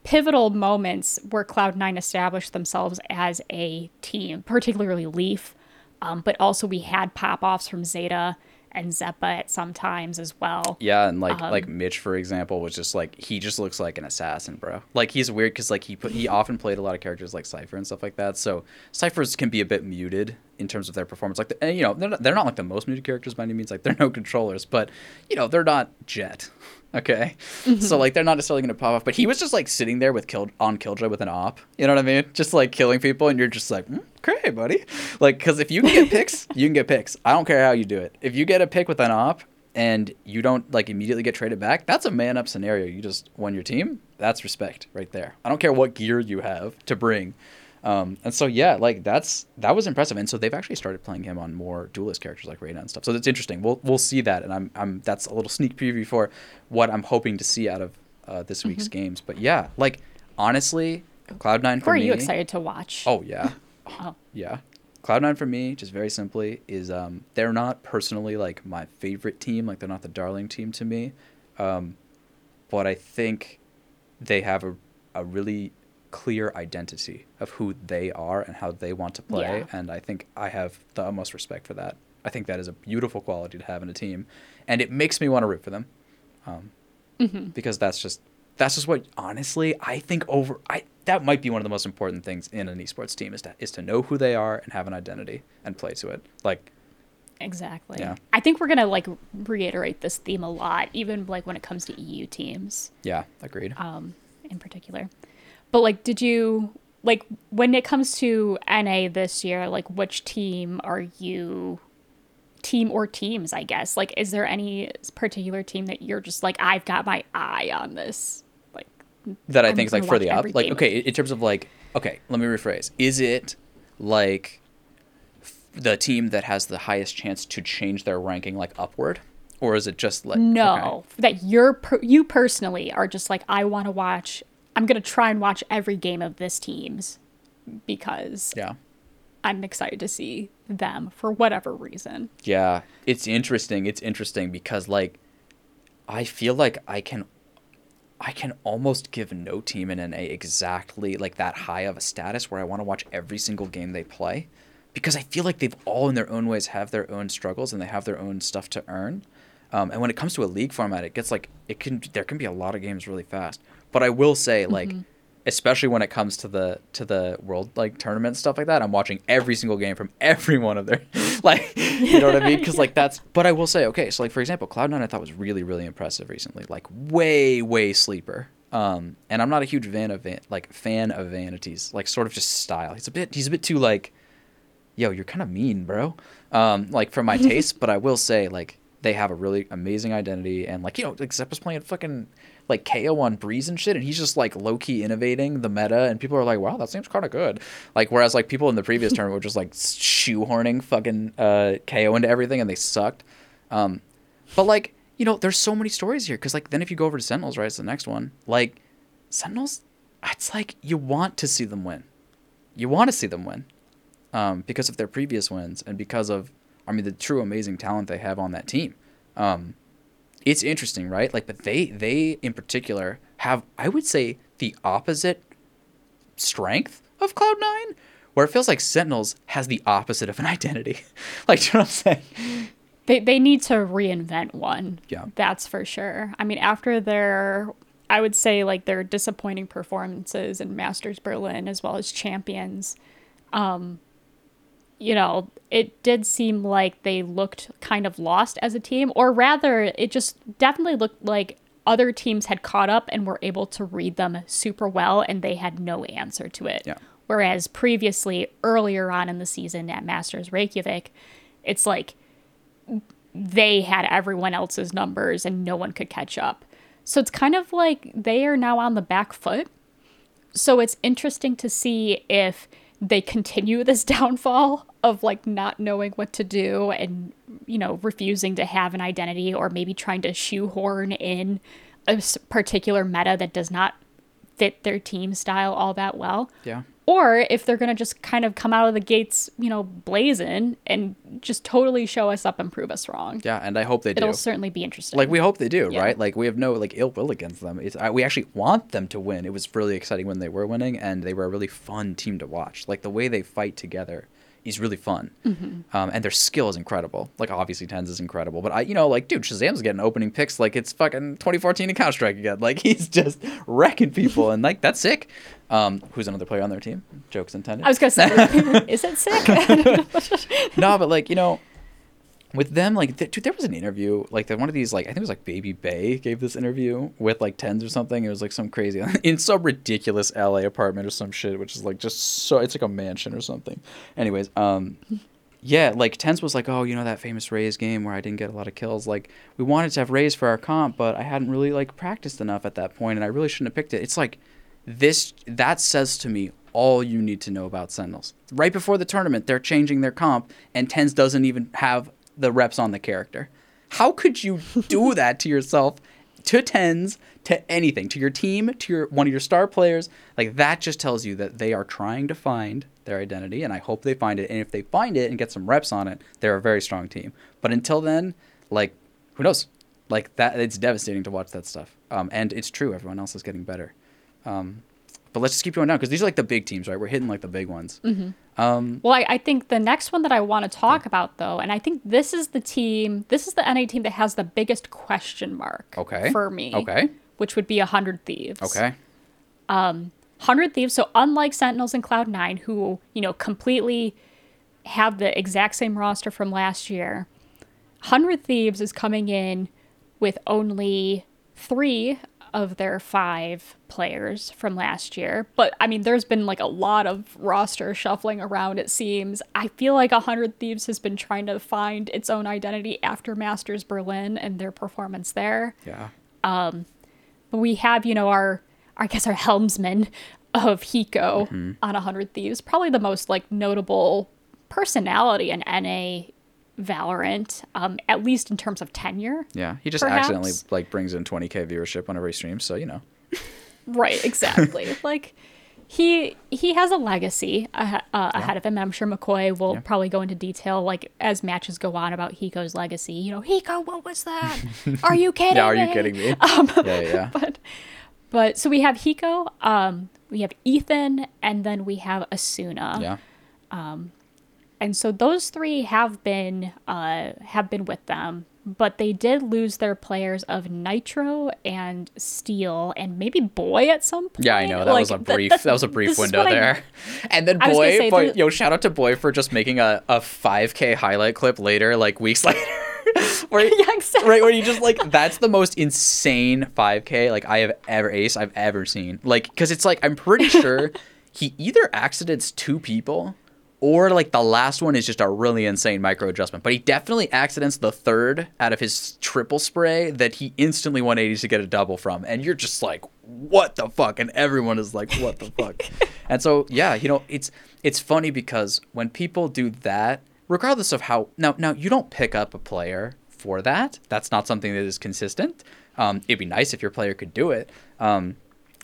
pivotal moments where Cloud9 established themselves as a team, particularly Leaf. Um, but also, we had pop offs from Xeta and Xeppaa at some times as well. Yeah, and like Um, like Mitch for example was just like he just looks like an assassin, bro. Like he's weird because like he put he often played a lot of characters like Cypher and stuff like that. So Cyphers can be a bit muted in terms of their performance. Like the, and, you know they're not, they're not like the most muted characters by any means. Like they're no controllers, but you know they're not Jett. Okay, so like they're not necessarily gonna pop off. But he was just like sitting there with kill on Killjoy with an op. You know what I mean? Just like killing people, and you're just like, mm, great, buddy. Like because if you can get picks, you can get picks. I don't care how you do it. If you get a pick with an op and you don't like immediately get traded back, that's a man up scenario. You just won your team. That's respect right there. I don't care what gear you have to bring. Um, and so yeah, like that's that was impressive. And so they've actually started playing him on more duelist characters like Reyna and stuff. So that's interesting. We'll we'll see that, and I'm I'm that's a little sneak preview for what I'm hoping to see out of uh, this week's games. But yeah, like honestly, Cloud Nine Who for are me. you excited to watch? Oh yeah. Oh. Yeah. Cloud9 for me, just very simply, is um, they're not personally like my favorite team. Like they're not the darling team to me. Um, but I think they have a, a really clear identity of who they are and how they want to play. Yeah. And I think I have the utmost respect for that. I think that is a beautiful quality to have in a team. And it makes me want to root for them. Um, Mm-hmm. because that's just that's just what honestly I think over I that might be one of the most important things in an esports team is to is to know who they are and have an identity and play to it. Like Exactly. Yeah. I think we're gonna like reiterate this theme a lot, even like when it comes to EU teams, yeah, agreed. um, in particular. But like, did you like when it comes to NA this year? Like, which team are you? Team or teams, I guess. Like, is there any particular team that you're just like, I've got my eye on this? Like, that I I'm think is like for the up. Like okay, in terms of like okay, let me rephrase. Is it like the team that has the highest chance to change their ranking like upward, or is it just like no, okay. that you're per- you personally are just like, I want to watch. I'm gonna try and watch every game of this team's because Yeah. I'm excited to see them for whatever reason. Yeah, it's interesting. It's interesting because like I feel like I can I can almost give no team in NA exactly like that high of a status where I want to watch every single game they play because I feel like they've all in their own ways have their own struggles and they have their own stuff to earn. Um, and when it comes to a league format, it gets like it can there can be a lot of games really fast. But I will say like especially when it comes to the to the world like tournament stuff like that i'm watching every single game from every one of their like you know what i mean? Because like that's but i will say okay so like for example cloud9 i thought was really really impressive recently like way way sleeper. Um and i'm not a huge fan of van- like fan of vanities like sort of just style. He's a bit he's a bit too like yo you're kind of mean bro. Um like for my taste but i will say like they have a really amazing identity and like you know like Xeppaa's playing fucking like KAY/O on Breeze and shit and he's just like low key innovating the meta and people are like wow that seems kind of good. Like whereas like people in the previous tournament were just like shoehorning fucking uh KAY/O into everything and they sucked. Um but like you know there's so many stories here because like then if you go over to Sentinels right it's the next one like Sentinels it's like you want to see them win. You want to see them win um, because of their previous wins and because of, I mean, the true amazing talent they have on that team. Um, it's interesting, right? Like, but they they in particular have, I would say, the opposite strength of Cloud Nine, where it feels like Sentinels has the opposite of an identity. like, do you know what I'm saying? They they need to reinvent one. Yeah. That's for sure. I mean, after their I would say like their disappointing performances in Masters Berlin as well as Champions, um, you know, it did seem like they looked kind of lost as a team, or rather, it just definitely looked like other teams had caught up and were able to read them super well, and they had no answer to it. Yeah. Whereas previously, earlier on in the season at Masters Reykjavik, it's like they had everyone else's numbers and no one could catch up. So it's kind of like they are now on the back foot. So it's interesting to see if they continue this downfall of like not knowing what to do and you know refusing to have an identity or maybe trying to shoehorn in a particular meta that does not fit their team style all that well Yeah. Or if they're going to just kind of come out of the gates, you know, blazing and just totally show us up and prove us wrong. Yeah, and I hope they do. It'll certainly be interesting. Like we hope they do, Yeah. right? Like we have no like ill will against them. It's I, we actually want them to win. It was really exciting when they were winning, and they were a really fun team to watch. Like the way they fight together is really fun, Mm-hmm. um, and their skill is incredible. Like obviously TenZ is incredible, but I you know like dude ShahZaM's getting opening picks like it's fucking 2014 in Counter Strike again. Like he's just wrecking people, and like that's sick. Um, who's another player on their team? Jokes intended. I was gonna say, is it sick? no, but like you know, with them, like th- dude, there was an interview like. One of these, like I think it was like Baby Bay gave this interview with like TenZ or something. It was like some crazy in some ridiculous LA apartment or some shit, which is like just so it's like a mansion or something. Anyways, um. Yeah, like TenZ was like, oh, you know that famous Raze game where I didn't get a lot of kills. Like we wanted to have Raze for our comp, but I hadn't really like practiced enough at that point, and I really shouldn't have picked it. It's like this that says to me all you need to know about Sentinels. Right before the tournament, they're changing their comp, and TenZ doesn't even have the reps on the character. How could you do that to yourself, to TenZ, to anything, to your team, to your one of your star players? Like that just tells you that they are trying to find their identity, and I hope they find it. And if they find it and get some reps on it, they're a very strong team. But until then, like who knows? Like that, it's devastating to watch that stuff. Um, and it's true, everyone else is getting better. Um, but let's just keep going down because these are like the big teams, right? We're hitting like the big ones. Um, well, I, I think the next one that I want to talk about, though, and I think this is the team, this is the NA team that has the biggest question mark Okay. for me. Okay. Which would be 100 Thieves. okay. 100 Thieves. So, unlike Sentinels and Cloud9, who, you know, completely have the exact same roster from last year, 100 Thieves is coming in with only three of their five players from last year. But, I mean, there's been like a lot of roster shuffling around, it seems. I feel like 100 Thieves has been trying to find its own identity after Masters Berlin and their performance there Yeah. but we have you know our I guess our helmsman of Hiko Mm-hmm. on 100 Thieves, probably the most like notable personality in NA Valorant, um, at least in terms of tenure. Yeah. He just Perhaps. accidentally like brings in 20k viewership whenever he streams, so you know. Right, exactly. like he he has a legacy uh, uh, ahead of him. I'm sure McCoy will Yeah. probably go into detail like as matches go on about Hiko's legacy. You know, Hiko, what was that? Are you kidding? Yeah, are you me?" kidding me? Um, yeah, yeah. but but so we have Hiko, um, we have Ethan, and then we have Asuna. Yeah. And so those three have been uh, have been with them, but they did lose their players of Nitro and Steel and maybe Boy at some point. Yeah, I know. That was a Like, brief th- that was a brief window what I- there. And then I was gonna boy, say, boy there- yo, shout out to boy for just making a, a 5k highlight clip later, like weeks later. where, Yeah, exactly. Right, where you just like that's the most insane 5k like I have ever ace I've ever seen. Like cuz it's like I'm pretty sure he either accidents two people or like the last one is just a really insane micro adjustment. But he definitely accidents the third out of his triple spray that he instantly 180s to get a double from. And you're just like, what the fuck? And everyone is like, what the fuck? and so yeah, you know, it's it's funny because when people do that, regardless of how now now you don't pick up a player for that. That's not something that is consistent. Um, it'd be nice if your player could do it. Um,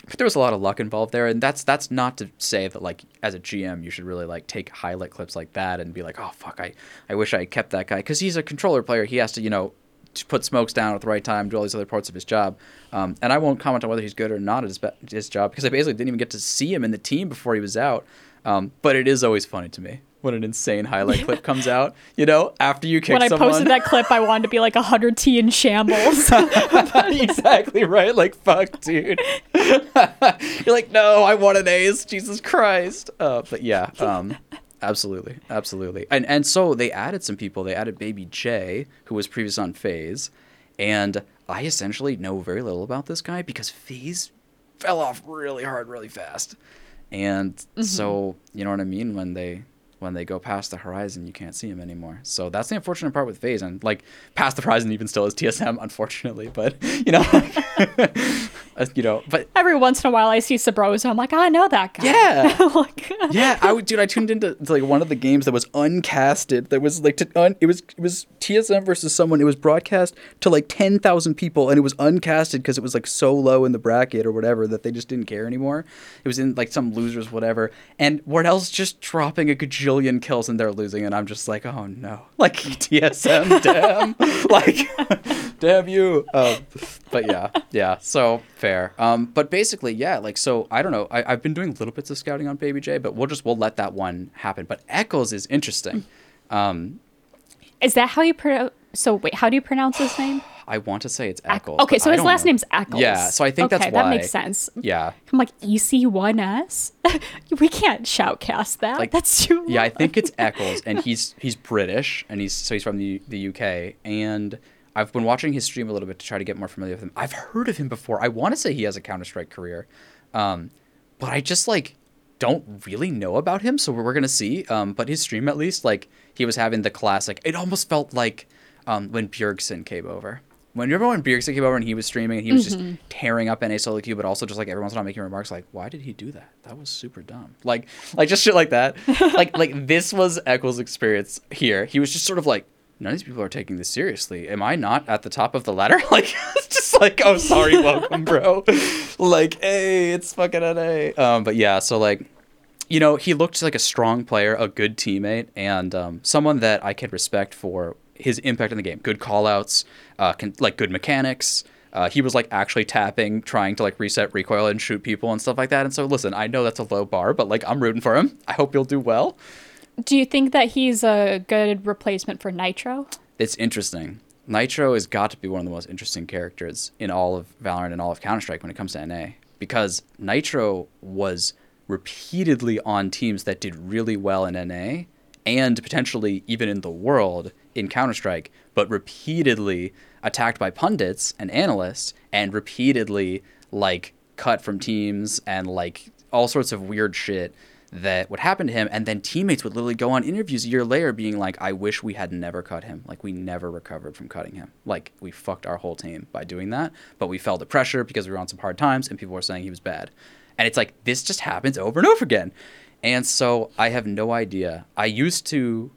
but there was a lot of luck involved there, and that's that's not to say that like as a GM you should really like take highlight clips like that and be like, oh fuck, I I wish I kept that guy because he's a controller player. He has to you know to put smokes down at the right time, do all these other parts of his job. Um, and I won't comment on whether he's good or not at his, his job because I basically didn't even get to see him in the team before he was out. Um, but it is always funny to me when an insane highlight clip comes out. You know, after you kick When I posted that clip, I wanted to be like 100 T in shambles. exactly right. Like, fuck, dude. You're like, no, I want an ace. Jesus Christ. Uh, but yeah, um, absolutely, absolutely. And and so they added some people. They added Baby J, who was previous on Phase, and I essentially know very little about this guy because Phase fell off really hard, really fast. And so, you know what I mean? When they when they go past the horizon, you can't see them anymore. So that's the unfortunate part with Phase, and like past the horizon even still is TSM, unfortunately. But you know, you know, but Every once in a while, I see Subroza. I'm like, "Oh, I know that guy. Yeah. like, yeah, I would, dude. I tuned into to, like one of the games that was uncasted. That was like to un, it was it was TSM versus someone. It was broadcast to like ten thousand people, and it was uncasted because it was like so low in the bracket or whatever that they just didn't care anymore. It was in like some losers whatever, and Wardell's just dropping a gajillion kills and they're losing, and I'm just like, oh no, like TSM, damn, like damn you. Um, but yeah, yeah. So fair. Um, but basically, yeah. Like, so I don't know. I, I've been doing little bits of scouting on Baby J, but we'll just we'll let that one happen. But Eccles is interesting. Um, Is that how you pronounce? So wait, how do you pronounce his name? I want to say it's Ec- Eccles. okay, so his last know. name's Eccles. Yeah, so I think that's okay, that makes sense. Yeah. I'm like EC1S. we can't shoutcast that. Like, That's too. Yeah, I think it's Eccles, and he's he's British, and he's so he's from the the UK, and I've been watching his stream a little bit to try to get more familiar with him. I've heard of him before. I want to say he has a Counter Strike career, um, but I just like don't really know about him. So we're gonna see. Um, but his stream at least, like he was having the classic. It almost felt like um, when Bjergsen came over. When you remember when Bjergsen came over and he was streaming and he was Mm-hmm. just tearing up NA solo queue, but also just like every once in a while making remarks like, "Why did he do that? That was super dumb." Like, like just shit like that. like, like this was Eccles' experience here. He was just sort of like, "None of these people are taking this seriously. Am I not at the top of the ladder?" Like, it's just like, "Oh, sorry, welcome, bro." like, hey, it's fucking NA. Um, but yeah, so like, you know, he looked like a strong player, a good teammate, and um, someone that I can respect for his impact in the game. Good callouts, uh, can, like good mechanics. Uh, he was like actually tapping, trying to like reset recoil and shoot people and stuff like that. And so, listen, I know that's a low bar, but like I'm rooting for him. I hope he'll do well. Do you think that he's a good replacement for Nitro? It's interesting. Nitro has got to be one of the most interesting characters in all of Valorant and all of Counter Strike when it comes to NA because Nitro was repeatedly on teams that did really well in NA and potentially even in the world in Counter Strike, but repeatedly attacked by pundits and analysts and repeatedly like cut from teams and like all sorts of weird shit that would happen to him. And then teammates would literally go on interviews a year later being like i wish we had never cut him. Like we never recovered from cutting him. Like we fucked our whole team by doing that but we fell to pressure because we were on some hard times and people were saying he was bad. And it's like this just happens over and over again. And so i have no idea. I used to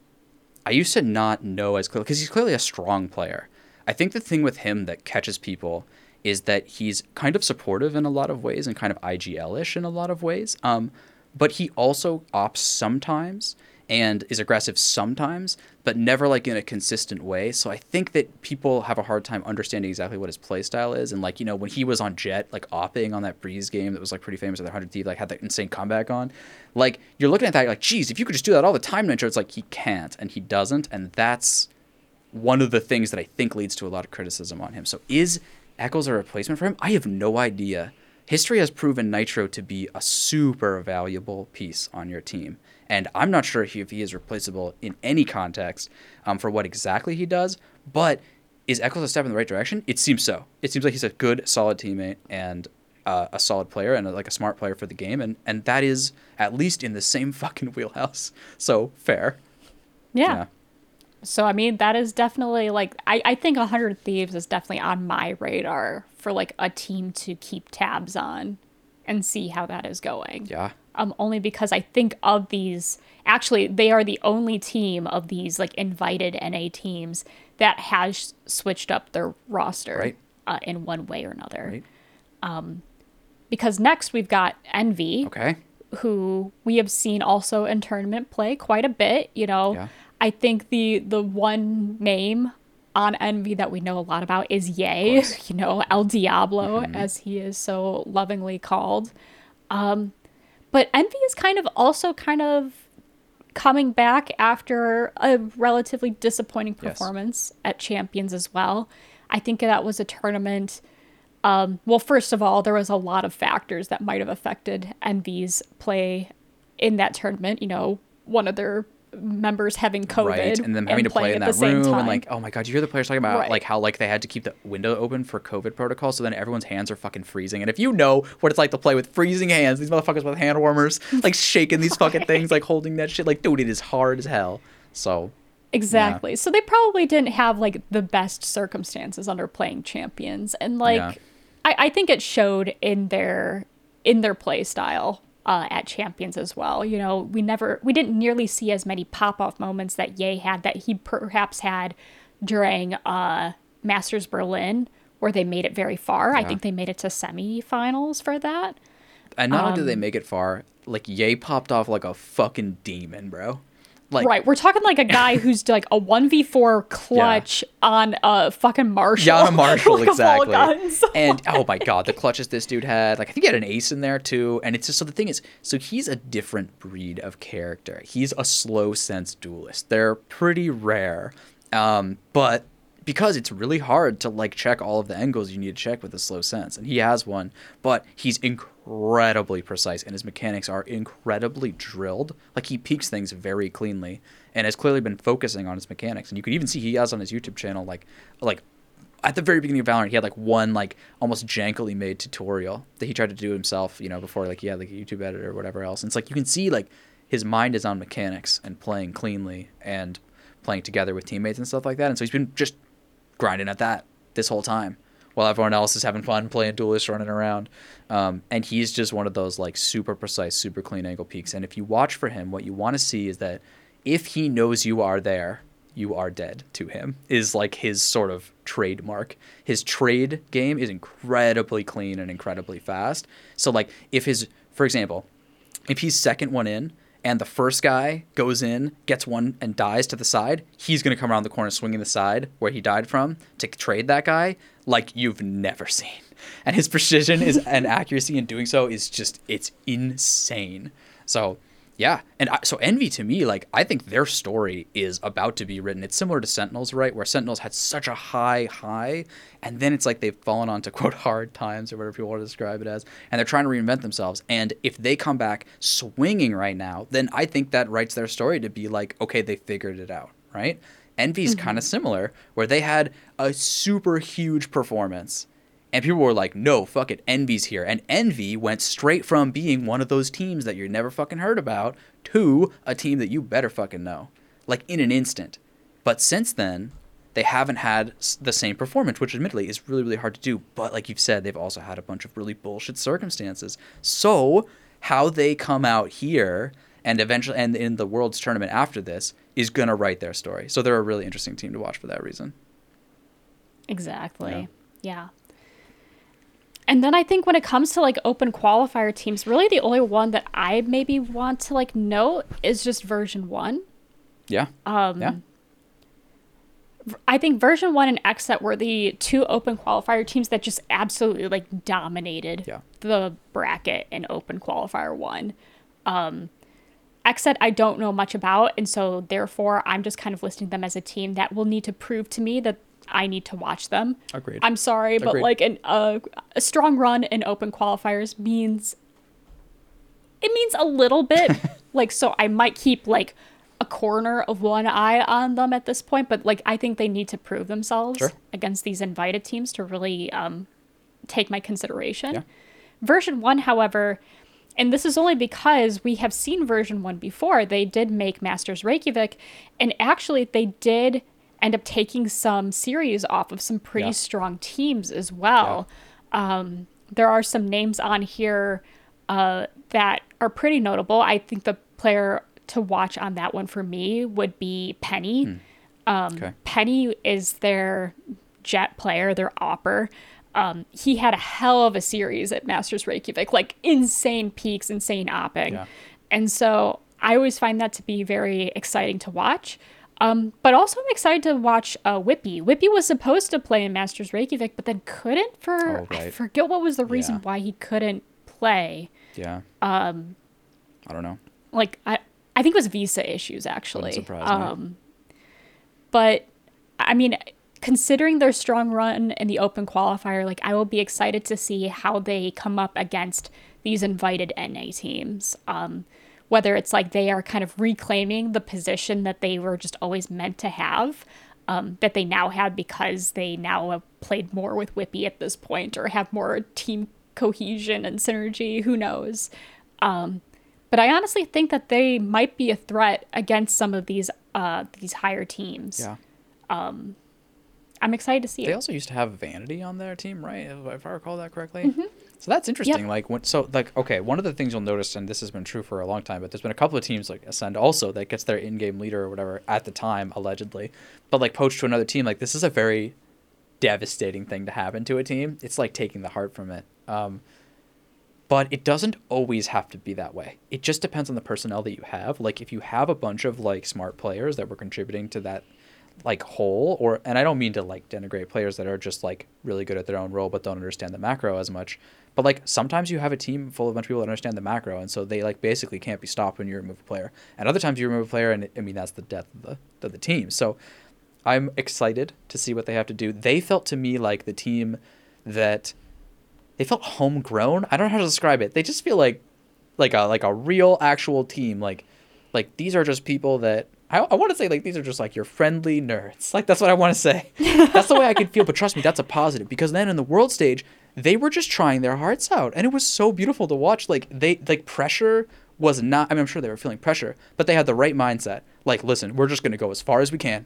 i used to not know as clearly because he's clearly a strong player. I think the thing with him that catches people is that he's kind of supportive in a lot of ways and kind of igl-ish in a lot of ways um, but he also opts sometimes and is aggressive sometimes, but never like in a consistent way. So I think that people have a hard time understanding exactly what his play style is. And like, you know, when he was on Jett, like opping on that Breeze game that was like pretty famous at the 100 Thief, like had that insane comeback on, like you're looking at that, like, geez, if you could just do that all the time, Nitro, it's like he can't and he doesn't. And that's one of the things that I think leads to a lot of criticism on him. So is Eccles a replacement for him? I have no idea. History has proven Nitro to be a super valuable piece on your team. And I'm not sure if he is replaceable in any context um, for what exactly he does, but is Eccles a step in the right direction? It seems so. It seems like he's a good, solid teammate and uh, a solid player and like a smart player for the game. And, and that is at least in the same fucking wheelhouse. So fair. Yeah. So I mean, that is definitely like I, I think hundred thieves is definitely on my radar for like a team to keep tabs on and see how that is going. Yeah. Um, only because I think of these actually they are the only team of these like invited NA teams that has switched up their roster Right. uh, in one way or another. Right. Because next we've got Envy, Okay. who we have seen also in tournament play quite a bit. You know, Yeah. I think the the one name on Envy that we know a lot about is yay. You know, El Diablo, Mm-hmm. as he is so lovingly called. Um, but Envy is kind of also kind of coming back after a relatively disappointing Yes. performance at Champions as well. I think that was a tournament. Um, well, first of all, there was a lot of factors that might have affected Envy's play in that tournament. You know, one of their members having COVID right and them having to play in that room and like oh my god you hear the players talking about Right. like how like they had to keep the window open for covid protocol so then everyone's hands are fucking freezing and if you know what it's like to play with freezing hands these motherfuckers with hand warmers like shaking these fucking things like holding that shit like dude it is hard as hell so Exactly. So they probably didn't have like the best circumstances under playing champions. And like Yeah. I, I think it showed in their in their play style uh, at champions as well. You know, we never we didn't nearly see as many pop off moments that yay had that he perhaps had during uh Masters Berlin where they made it very far. I think they made it to semifinals for that. and not only did they Um, make it far like yay popped off like a fucking demon bro Like right, we're talking like a guy who's like a one v four clutch on a fucking Marshal. Yeah, on a Marshal, like, exactly. guns. and oh my god, the clutches this dude had. Like I think he had an ace in there too. And it's just so the thing is, so he's a different breed of character. He's a slow sense duelist. They're pretty rare. Um, but because it's really hard to like check all of the angles you need to check with a slow sense, and he has one, but he's incredibly precise, and his mechanics are incredibly drilled. Like he peaks things very cleanly, and has clearly been focusing on his mechanics. And you can even see he has on his YouTube channel like like at the very beginning of Valorant, he had like one like almost jankily made tutorial that he tried to do himself, you know, before like he had like a YouTube editor or whatever else. And it's like you can see like his mind is on mechanics and playing cleanly and playing together with teammates and stuff like that. And so he's been just grinding at that this whole time while everyone else is having fun playing duelist running around. Um, and he's just one of those like super precise, super clean angle peaks. And if you watch for him, what you want to see is that if he knows you are there, you are dead to him is like his sort of trademark. His trade game is incredibly clean and incredibly fast. So like if his for example, if he's second one in and the first guy goes in, gets one and dies to the side, he's going to come around the corner swinging the side where he died from to trade that guy like you've never seen. And his precision is and accuracy in doing so is just it's insane. So yeah, and I, so Envy to me, like I think their story is about to be written. It's similar to Sentinels, right? Where Sentinels had such a high high, and then it's like they've fallen onto quote hard times or whatever people want to describe it as, and they're trying to reinvent themselves. And if they come back swinging right now, then I think that writes their story to be like, okay, they figured it out, right? Envy's kind of mm-hmm. similar, where they had a super huge performance. And people were like, no, fuck it, Envy's here. And Envy went straight from being one of those teams that you never fucking heard about to a team that you better fucking know. Like in an instant. But since then, they haven't had the same performance, which admittedly is really, really hard to do. But like you've said, they've also had a bunch of really bullshit circumstances. So how they come out here and eventually and in the world's tournament after this is gonna write their story. So they're a really interesting team to watch for that reason. Exactly. Yeah. And then I think when it comes to like open qualifier teams, really the only one that I maybe want to like note is just version one. Yeah. Um, yeah. I think version one and XSET were the two open qualifier teams that just absolutely like dominated Yeah. the bracket in open qualifier one. Um, XSET I don't know much about, and so therefore I'm just kind of listing them as a team that will need to prove to me that I need to watch them. Agreed. I'm sorry, but like an uh, a strong run in open qualifiers means it means a little bit. like so I might keep like a corner of one eye on them at this point, but like I think they need to prove themselves Sure. against these invited teams to really um, take my consideration. Yeah. Version 1, however, and this is only because we have seen version 1 before, they did make Masters Reykjavik, and actually they did end up taking some series off of some pretty Yeah. strong teams as well. Um, there are some names on here uh, that are pretty notable. I think the player to watch on that one for me would be Penny. Um, Okay. Penny is their Jett player, their opper. Um, he had a hell of a series at Masters Reykjavik, like insane peaks, insane opping. Yeah. And so I always find that to be very exciting to watch. Um, but also, I'm excited to watch uh, Wippie. Wippie was supposed to play in Masters Reykjavik, but then couldn't for Oh, I forget what was the reason Yeah. why he couldn't play. Yeah. Um. I don't know. Like I, I think it was visa issues actually. Um, but I mean, considering their strong run in the open qualifier, like I will be excited to see how they come up against these invited NA teams. Um, whether it's like they are kind of reclaiming the position that they were just always meant to have, um, that they now have because they now have played more with Wippie at this point or have more team cohesion and synergy. Who knows? Um, but I honestly think that they might be a threat against some of these uh, these higher teams. Yeah. I'm excited to see They it. also used to have Vanity on their team, right? If if I recall that correctly. Mm-hmm. So that's interesting. Like when, so like okay, one of the things you'll notice, and this has been true for a long time, but there's been a couple of teams like Ascend also that gets their in-game leader or whatever at the time allegedly, but like poached to another team. Like this is a very devastating thing to happen to a team. It's like taking the heart from it. Um, but it doesn't always have to be that way. It just depends on the personnel that you have. Like if you have a bunch of like smart players that were contributing to that like whole or and I don't mean to like denigrate players that are just like really good at their own role but don't understand the macro as much. But like sometimes you have a team full of a bunch of people that understand the macro and so they like basically can't be stopped when you remove a player. And other times you remove a player and I mean that's the death of the of the team. So I'm excited to see what they have to do. They felt to me like the team that they felt homegrown. I don't know how to describe it. They just feel like like a like a real actual team. Like like these are just people that I, I want to say like these are just like your friendly nerds. Like that's what I want to say. that's the way I could feel. But trust me, that's a positive because then in the world stage, they were just trying their hearts out, and it was so beautiful to watch. Like they like pressure was not. I mean, I'm sure they were feeling pressure, but they had the right mindset. Like, listen, we're just gonna go as far as we can.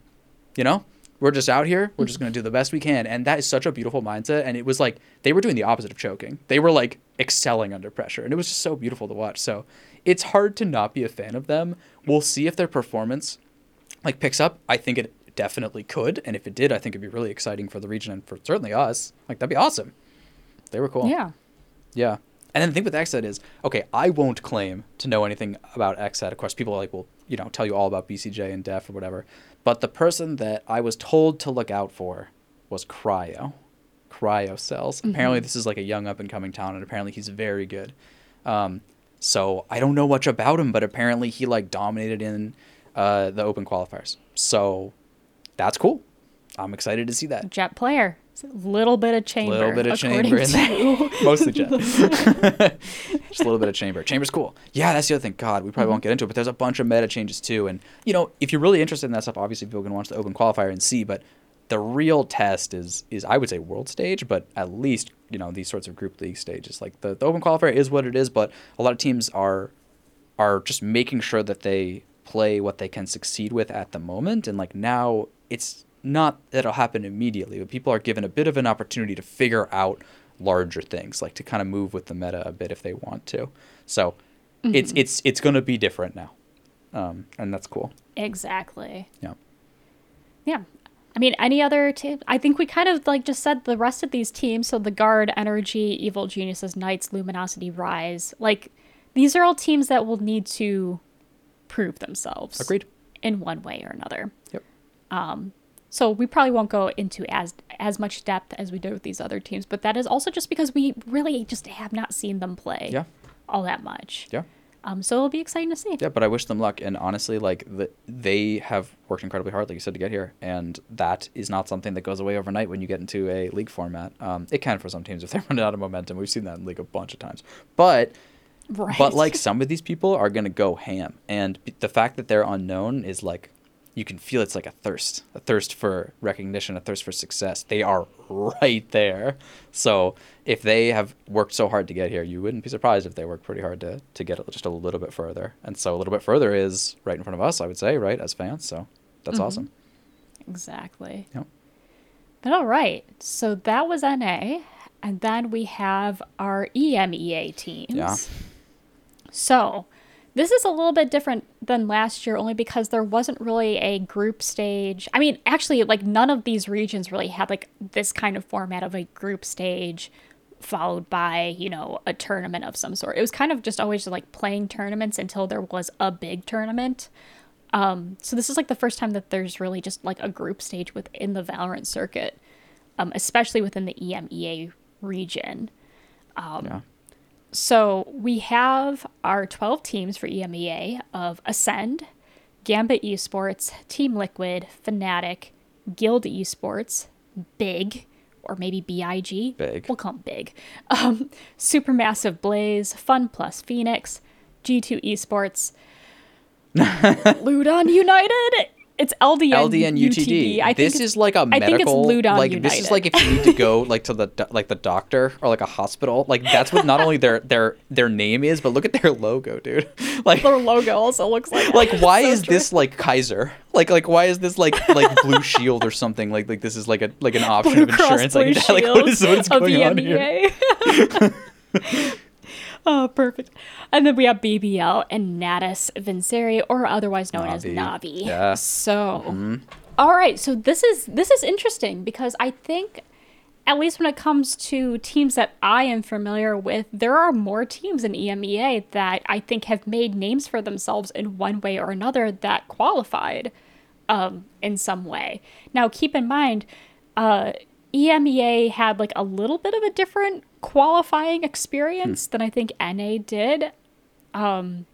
You know, we're just out here. We're just gonna do the best we can, and that is such a beautiful mindset. And it was like they were doing the opposite of choking. They were like excelling under pressure, and it was just so beautiful to watch. So it's hard to not be a fan of them. We'll see if their performance like picks up. I think it definitely could, and if it did, I think it'd be really exciting for the region and for certainly us. Like that'd be awesome. They were cool. Yeah. Yeah. And then the thing with XSET is, okay, I won't claim to know anything about XSET. Of course, people like will, you know, tell you all about BCJ and dephh or whatever. But the person that I was told to look out for was Cryo. Cryo Cells. Apparently, this is like a young up and coming talent, and apparently he's very good. Um, so I don't know much about him, but apparently he like dominated in uh, the open qualifiers. So that's cool. I'm excited to see that. Jett player. Little bit of chamber. little bit of chamber in there. Mostly Jett. Just a little bit of chamber. Chamber's cool. Yeah, that's the other thing. God, we probably won't get into it, but there's a bunch of meta changes too. And you know, if you're really interested in that stuff, obviously people can watch the open qualifier and see. But the real test is is I would say world stage, but at least you know these sorts of group league stages. Like the, the open qualifier is what it is, but a lot of teams are are just making sure that they play what they can succeed with at the moment. And like now, it's not that it'll happen immediately, but people are given a bit of an opportunity to figure out larger things, like to kind of move with the meta a bit if they want to. So it's it's it's going to be different now, um, and that's cool. Exactly. Yeah. Yeah. I mean, any other team? I think we kind of like just said the rest of these teams. So the Guard, NRG, Evil Geniuses, Knights, Luminosity, Rise. Like these are all teams that will need to prove themselves. Agreed. In one way or another. Yep. Um, So we probably won't go into as as much depth as we did with these other teams, but that is also just because we really just have not seen them play Yeah. all that much. Yeah. Um, so it'll be exciting to see. Yeah, but I wish them luck. And honestly, like the, they have worked incredibly hard, like you said, to get here, and that is not something that goes away overnight when you get into a league format. Um, it can for some teams if they're running out of momentum. We've seen that in league a bunch of times, but Right. but like some of these people are gonna go ham, and b- the fact that they're unknown is like you can feel it's like a thirst, a thirst for recognition, a thirst for success. They are right there. So if they have worked so hard to get here, you wouldn't be surprised if they worked pretty hard to to get it just a little bit further. And so a little bit further is right in front of us, I would say, right as fans. So that's Mhm. awesome. Exactly. Yep. But all right. So that was NA. And then we have our EMEA teams. Yeah. So this is a little bit different than last year only because there wasn't really a group stage. I mean, actually, like none of these regions really had like this kind of format of a group stage followed by, you know, a tournament of some sort. It was kind of just always like playing tournaments until there was a big tournament. Um, so this is like the first time that there's really just like a group stage within the Valorant circuit, um, especially within the EMEA region. Um, yeah. So we have our 12 teams for EMEA of Ascend, Gambit Esports, Team Liquid, Fnatic, Guild Esports, Big, or maybe BIG. Big. We'll call them Big. Um, Supermassive Blaze, Fun Plus Phoenix, G2 Esports, Ludon United. It's LDN, LDN UTD. I think this is like a I think it's medical. Ludon like United. this is like if you need to go like to the do- like the doctor or like a hospital. Like that's what not only their their their name is, but look at their logo, dude. Like their logo also looks like like why So is true. this like Kaiser? Like like why is this like like Blue Shield or something? Like like this is like a like an option Blue of Cross insurance. Blue like, that. like what is what is going on here? Oh, perfect. And then we have BBL and Natus Vincere, or otherwise known as Navi. Navi. Yeah. So, all right. So this is this is interesting because I think at least when it comes to teams that I am familiar with, there are more teams in EMEA that I think have made names for themselves in one way or another that qualified um, in some way. Now, keep in mind, uh, EMEA had like a little bit of a different qualifying experience hmm. than I think NA did. Um,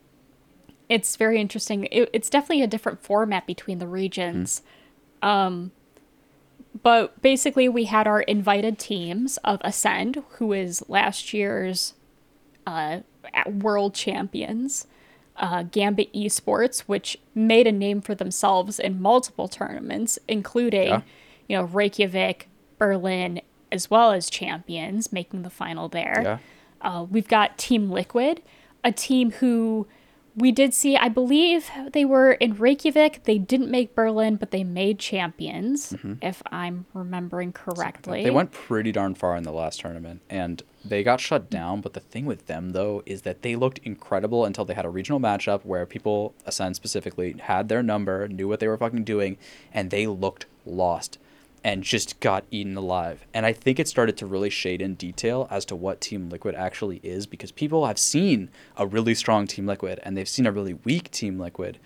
it's very interesting. It, it's definitely a different format between the regions. Hmm. Um, but basically, we had our invited teams of Ascend, who is last year's uh, world champions, uh, Gambit Esports, which made a name for themselves in multiple tournaments, including, yeah. you know, Reykjavik, Berlin, as well as champions, making the final there. Yeah. Uh, we've got Team Liquid, a team who we did see, I believe they were in Reykjavik. They didn't make Berlin, but they made champions, mm-hmm. if I'm remembering correctly. They went pretty darn far in the last tournament, and they got shut down. But the thing with them, though, is that they looked incredible until they had a regional matchup where people, Ascend specifically, had their number, knew what they were fucking doing, and they looked lost and just got eaten alive. And I think it started to really shade in detail as to what Team Liquid actually is because people have seen a really strong Team Liquid and they've seen a really weak Team Liquid.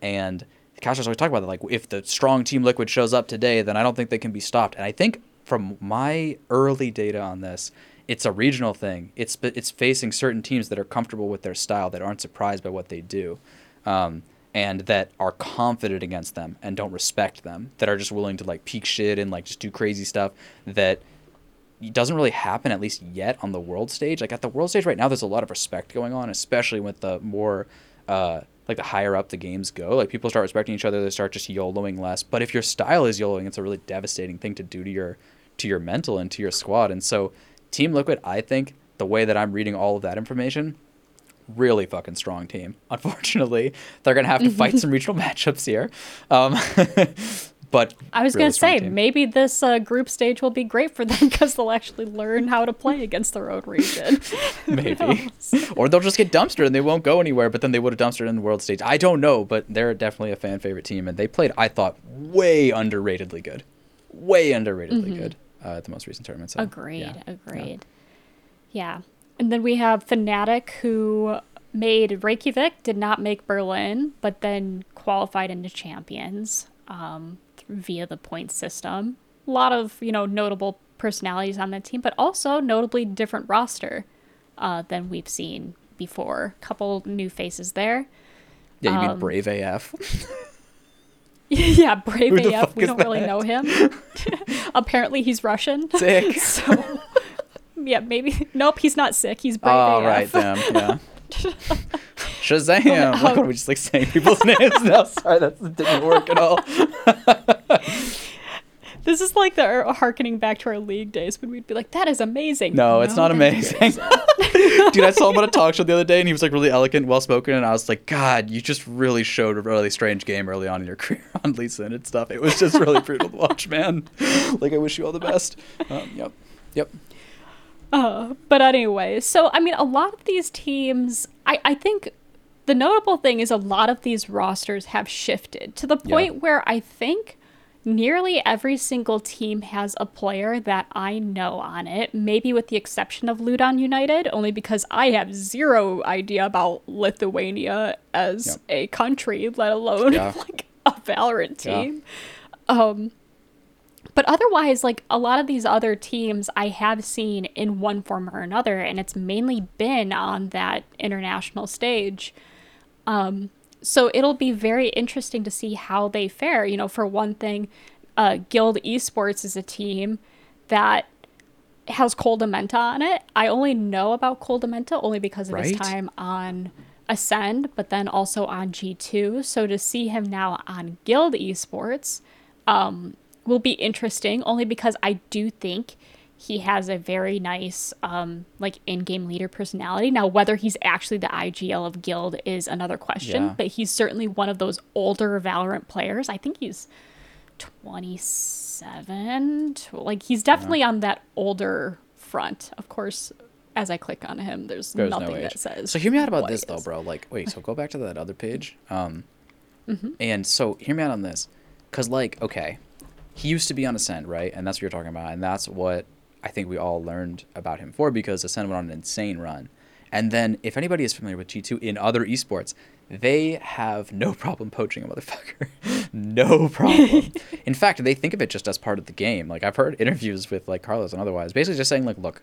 And Casters always talk about that. Like, if the strong Team Liquid shows up today, then I don't think they can be stopped. And I think from my early data on this, it's a regional thing. It's it's facing certain teams that are comfortable with their style that aren't surprised by what they do. Um, and that are confident against them and don't respect them, that are just willing to like peek shit and like just do crazy stuff that doesn't really happen at least yet on the world stage. Like at the world stage right now, there's a lot of respect going on, especially with the more uh, like the higher up the games go. Like people start respecting each other, they start just YOLOing less. But if your style is YOLOing, it's a really devastating thing to do to your to your mental and to your squad. And so Team Liquid, I think the way that I'm reading all of that information really fucking strong team. Unfortunately, they're gonna have to fight some regional matchups here. Um, but I was really gonna say team. maybe this uh, group stage will be great for them because they'll actually learn how to play against their own region. maybe, or they'll just get dumpstered and they won't go anywhere. But then they would have dumpstered in the world stage. I don't know, but they're definitely a fan favorite team, and they played. I thought way underratedly good, way underratedly mm-hmm. good uh, at the most recent tournament. So, agreed. Yeah. Agreed. yeah. yeah. And then we have Fnatic, who made Reykjavik, did not make Berlin, but then qualified into champions um, via the point system. A lot of you know notable personalities on that team, but also notably different roster uh, than we've seen before. Couple new faces there. Yeah, you um, mean Brave AF? yeah, Brave AF. We don't really know him. Apparently, he's Russian. Sick. so yeah, maybe. Nope, he's not sick. He's brave. Oh, AF. right, damn, yeah. ShahZaM! Why are we just like saying people's names now? Sorry, that didn't work at all. this is like the harkening back to our league days when we'd be like, "That is amazing." No, no it's not amazing. Dude, I saw him on a talk show the other day, and he was like really elegant, well spoken, and I was like, "God, you just really showed a really strange game early on in your career on Sin and stuff. It was just really brutal to watch, man. Like, I wish you all the best." Um, yep, yep. Uh, but anyway, so I mean, a lot of these teams, I, I think the notable thing is a lot of these rosters have shifted to the point yeah. where I think nearly every single team has a player that I know on it, maybe with the exception of Ludon United, only because I have zero idea about Lithuania as a country, let alone yeah. like a Valorant team. Um, but otherwise, like a lot of these other teams I have seen in one form or another, and it's mainly been on that international stage. Um, so it'll be very interesting to see how they fare. You know, for one thing, uh, Guild Esports is a team that has Koldamenta on it. I only know about Koldamenta only because of right? his time on Ascend, but then also on G2. So to see him now on Guild Esports, um, will be interesting only because I do think he has a very nice um like in-game leader personality. Now whether he's actually the IGL of Guild is another question, yeah. but he's certainly one of those older Valorant players. I think he's 27. Like he's definitely yeah. on that older front. Of course, as I click on him, there's, there's nothing no that says. So hear me out about this though, bro. Like, wait, so go back to that other page. Um, mm-hmm. and so hear me out on this, cause like, okay, he used to be on Ascend, right? And that's what you're talking about, and that's what I think we all learned about him for because Ascend went on an insane run. And then, if anybody is familiar with G2 in other esports, they have no problem poaching a motherfucker. no problem. in fact, they think of it just as part of the game. Like, I've heard interviews with, like, Carlos and otherwise, basically just saying, like, look,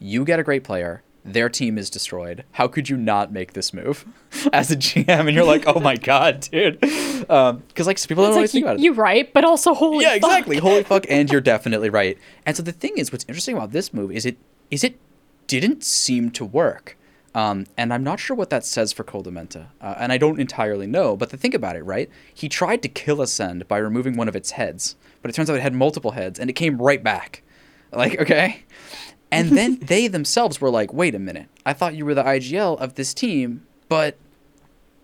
you get a great player, their team is destroyed. How could you not make this move as a GM? And you're like, oh my god, dude. Because um, like people don't It's always like think you, about it. you're right, but also holy yeah, fuck. exactly. Holy fuck, and you're definitely right. And so the thing is, what's interesting about this move is it is it didn't seem to work. Um, and I'm not sure what that says for Koldamenta, uh, and I don't entirely know. But to think about it, right? He tried to kill Ascend by removing one of its heads, but it turns out it had multiple heads, and it came right back. Like, okay, and then they themselves were like, "Wait a minute! I thought you were the IGL of this team, but."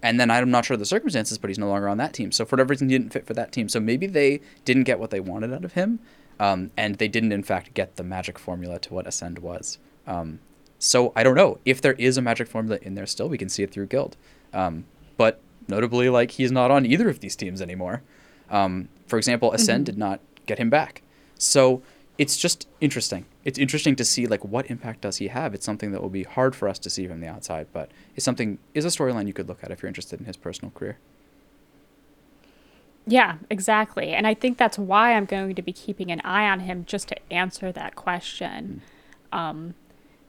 And then I'm not sure of the circumstances, but he's no longer on that team. So for whatever reason, he didn't fit for that team. So maybe they didn't get what they wanted out of him, um, and they didn't in fact get the magic formula to what Ascend was. Um, so I don't know if there is a magic formula in there still. We can see it through Guild, um, but notably, like he's not on either of these teams anymore. Um, for example, Ascend did not get him back. So it's just interesting. It's interesting to see like what impact does he have. It's something that will be hard for us to see from the outside, but it's something is a storyline you could look at if you're interested in his personal career. Yeah, exactly. And I think that's why I'm going to be keeping an eye on him just to answer that question. Um,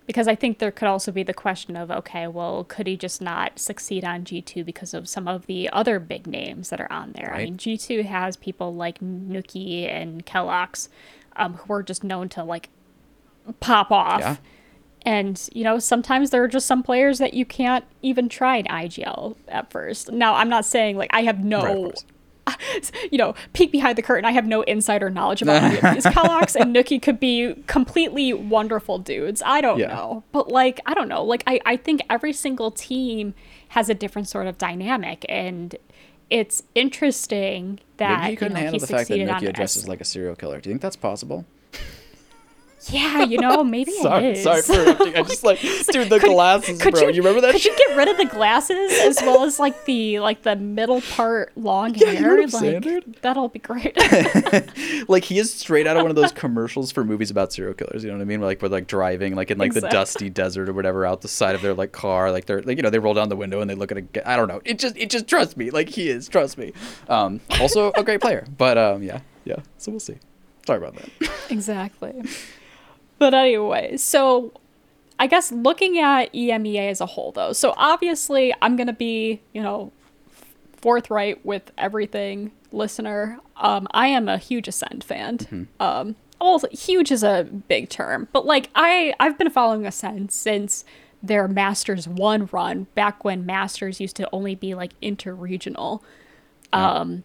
because I think there could also be the question of okay, well, could he just not succeed on G2 because of some of the other big names that are on there? I mean, G2 has people like nukkye and Keloqz um, who are just known to like pop off. Yeah. And, you know, sometimes there are just some players that you can't even try in IGL at first. Now, I'm not saying like I have no Right, you know, peek behind the curtain. I have no insider knowledge about any of these. Keloqz and nukkye could be completely wonderful dudes. I don't Yeah. know. But like, I don't know. Like I, I think every single team has a different sort of dynamic and it's interesting that Maybe he couldn't you know, handle he the fact that nukkye dresses like a serial killer. Do you think that's possible? Yeah, you know, maybe sorry, it is. sorry for interrupting. I just like, dude, the glasses, could bro. You, remember that? Could shit? you get rid of the glasses as well as like the like the middle part long Yeah, you know hair? what I'm like that'll be great. like he is straight out of one of those commercials for movies about serial killers. You know what I mean? Like with like driving, like in like the dusty desert or whatever, out the side of their like car. Like they're like you know they roll down the window and they look at a. I don't know. It just it just trust me. Like he is. Trust me. Um, also a great player, but um, yeah, yeah. So we'll see. Sorry about that. Exactly. But anyway, so I guess looking at EMEA as a whole, though, so obviously I'm going to be, you know, forthright with everything, listener. Um, I am a huge Ascend fan. Um, well, huge is a big term, but like I, I've been following Ascend since their Masters One run, back when Masters used to only be like interregional. Um,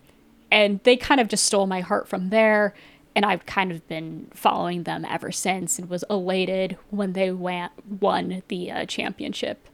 and they kind of just stole my heart from there. And I've kind of been following them ever since and was elated when they won, won the uh, championship.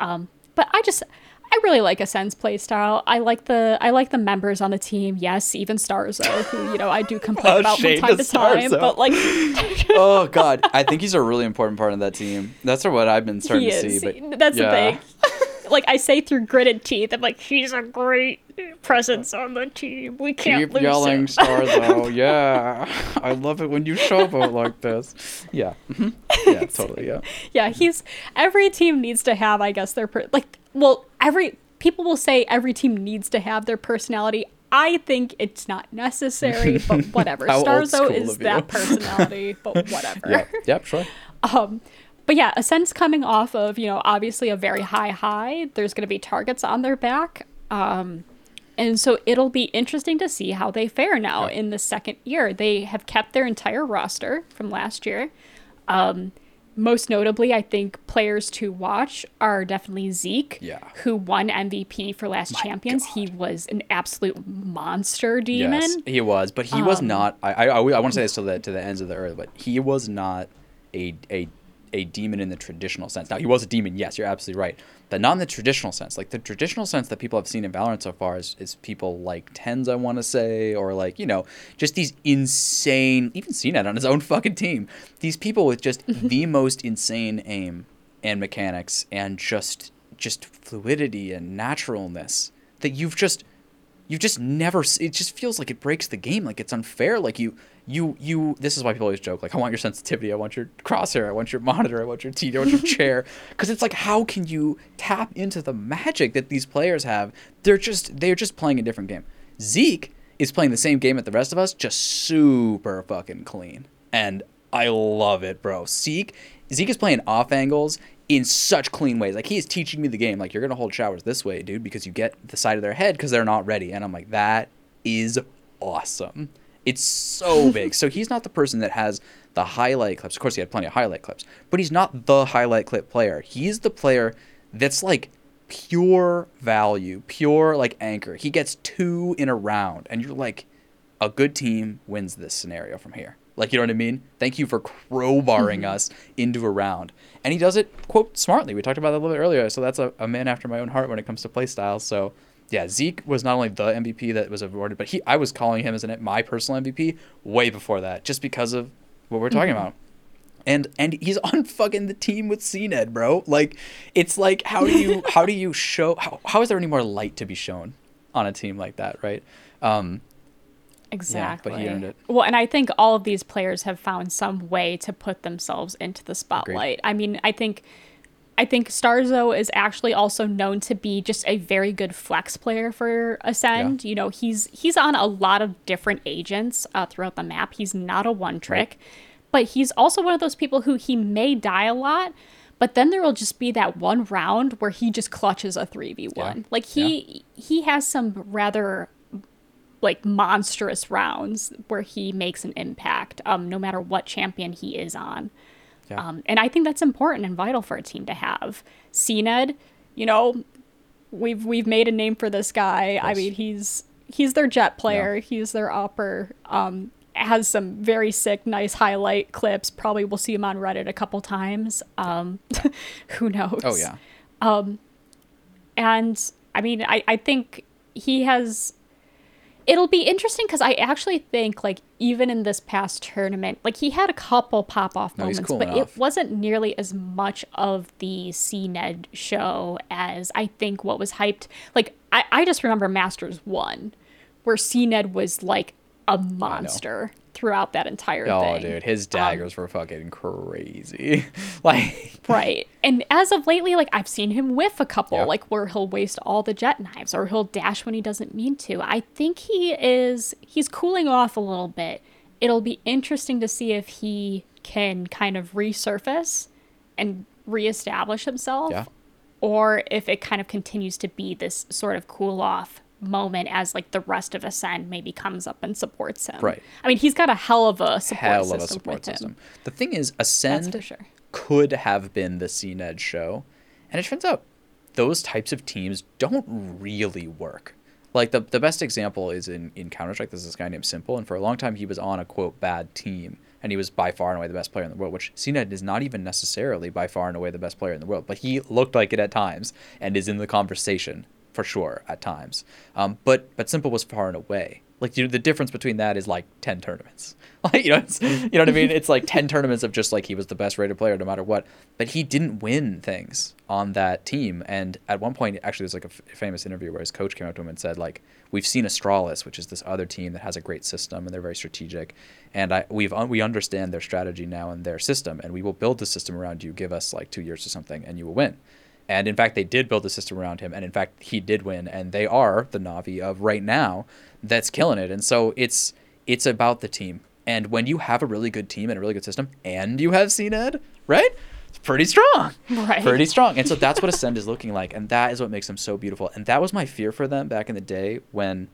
Um, but I just, I really like Ascend's playstyle. I like the, I like the members on the team. Yes, even starxo, who you know I do complain Oh, about from time to to time. But like, oh God, I think he's a really important part of that team. That's what I've been starting to see. But That's yeah. the thing. Like I say through gritted teeth, I'm like, he's a great presence on the team. We can't Keep lose yelling, him. starxo. yeah, I love it when you showboat like this. Yeah, mhm. yeah, totally. Yeah. yeah, he's every team needs to have, I guess, their per- like. Well, every people will say every team needs to have their personality. I think it's not necessary, but whatever. starxo is that personality, but whatever. Yeah. Yep. Sure. Um, but yeah, Ascend's coming off of, you know, obviously a very high high. There's going to be targets on their back. Um, and so it'll be interesting to see how they fare now Yeah. in the second year. They have kept their entire roster from last year. Um, most notably, I think players to watch are definitely Zeek, Yeah. who won MVP for last champions. He was an absolute monster demon. Yes, he was, but he was Um, not. I I, I want to say this to the to the ends of the earth, but he was not a a a demon in the traditional sense. Now he was a demon, yes, you're absolutely right, but not in the traditional sense. Like the traditional sense that people have seen in Valorant so far is, is people like TenZ, I want to say, or like you know, just these insane. Even cNed on his own fucking team. These people with just the most insane aim and mechanics and just just fluidity and naturalness that you've just you've just never. It just feels like it breaks the game. Like it's unfair. Like you, you, you. This is why people always joke. Like I want your sensitivity. I want your crosshair. I want your monitor. I want your TV. I want your chair. Because it's like, how can you tap into the magic that these players have? They're just, they're just playing a different game. Zeek is playing the same game that the rest of us, just super fucking clean. And I love it, bro. Zeek, Zeek is playing off angles in such clean ways. Like he is teaching me the game. Like you're gonna hold showers this way, dude, because you get the side of their head because they're not ready. And I'm like, that is awesome. It's so big. so he's not the person that has the highlight clips. Of course, he had plenty of highlight clips, but he's not the highlight clip player. He's the player that's like pure value, pure like anchor. He gets two in a round, and you're like, a good team wins this scenario from here. Like, you know what I mean? Thank you for crowbarring mm-hmm. us into a round. And he does it, quote, smartly. We talked about that a little bit earlier. So that's a, a man after my own heart when it comes to play styles. So, yeah, Zeek was not only the MVP that was awarded, but he I was calling him as an, my personal MVP way before that, just because of what we're talking about. And and he's on fucking the team with cNed, bro. Like, it's like how do you how do you show how, how is there any more light to be shown on a team like that, right? Um, Exactly. But he earned it. Well, and I think all of these players have found some way to put themselves into the spotlight. I mean, I think I think starxo is actually also known to be just a very good flex player for Ascend. You know, he's he's on a lot of different agents uh, throughout the map. He's not a one trick, but he's also one of those people who he may die a lot. But then there will just be that one round where he just clutches a three v one. Yeah. Like he he has some rather like monstrous rounds where he makes an impact um, no matter what champion he is on Yeah. um, and i think that's important and vital for a team to have. cNed you know we've we've made a name for this guy. I mean he's he's their Jett player. He's their upper. Um, has some very sick nice highlight clips. Probably we'll see him on reddit a couple times. Um, who knows? Oh yeah. and I mean, I, I think he has. It'll be interesting because I actually think, like, even in this past tournament, like, he had a couple pop off No, moments, but off. it wasn't nearly as much of the cNed show as I think what was hyped. Like, I, I just remember Masters 1, where cNed was, like, a monster throughout that entire Oh, thing. dude, his um, daggers were fucking crazy. like, Right. And as of lately, like I've seen him whiff a couple, Yeah. like where he'll waste all the Jett knives or he'll dash when he doesn't mean to. I think he is he's cooling off a little bit. It'll be interesting to see if he can kind of resurface and reestablish himself Yeah. or if it kind of continues to be this sort of cool off moment as like the rest of Ascend maybe comes up and supports him. Right. I mean, he's got a hell of a support hell system of a support with him. system. The thing is, Ascend sure. could have been the cNed show, and it turns out those types of teams don't really work. Like the the best example is in in Counter Strike. There's this guy named s1mple, and for a long time he was on a quote bad team, and he was by far and away the best player in the world. Which cNed is not even necessarily by far and away the best player in the world, but he looked like it at times, and is in the conversation for sure at times. Um, but but s1mple was far and away. Like you know, the difference between that is like ten tournaments. Like you know, you know what I mean. It's like ten tournaments of just like he was the best rated player no matter what. But he didn't win things on that team. And at one point, actually, there's like a f- famous interview where his coach came up to him and said like, "We've seen Astralis, which is this other team that has a great system and they're very strategic, and I we've un- we understand their strategy now and their system, and we will build the system around you. Give us like two years or something, and you will win." And in fact, they did build a system around him, and in fact, he did win. And they are the Navi of right now that's killing it. And so it's it's about the team. And when you have a really good team and a really good system, and you have cNed, right? It's pretty strong, Right. Pretty strong. And so that's what Ascend is looking like, and that is what makes them so beautiful. And that was my fear for them back in the day when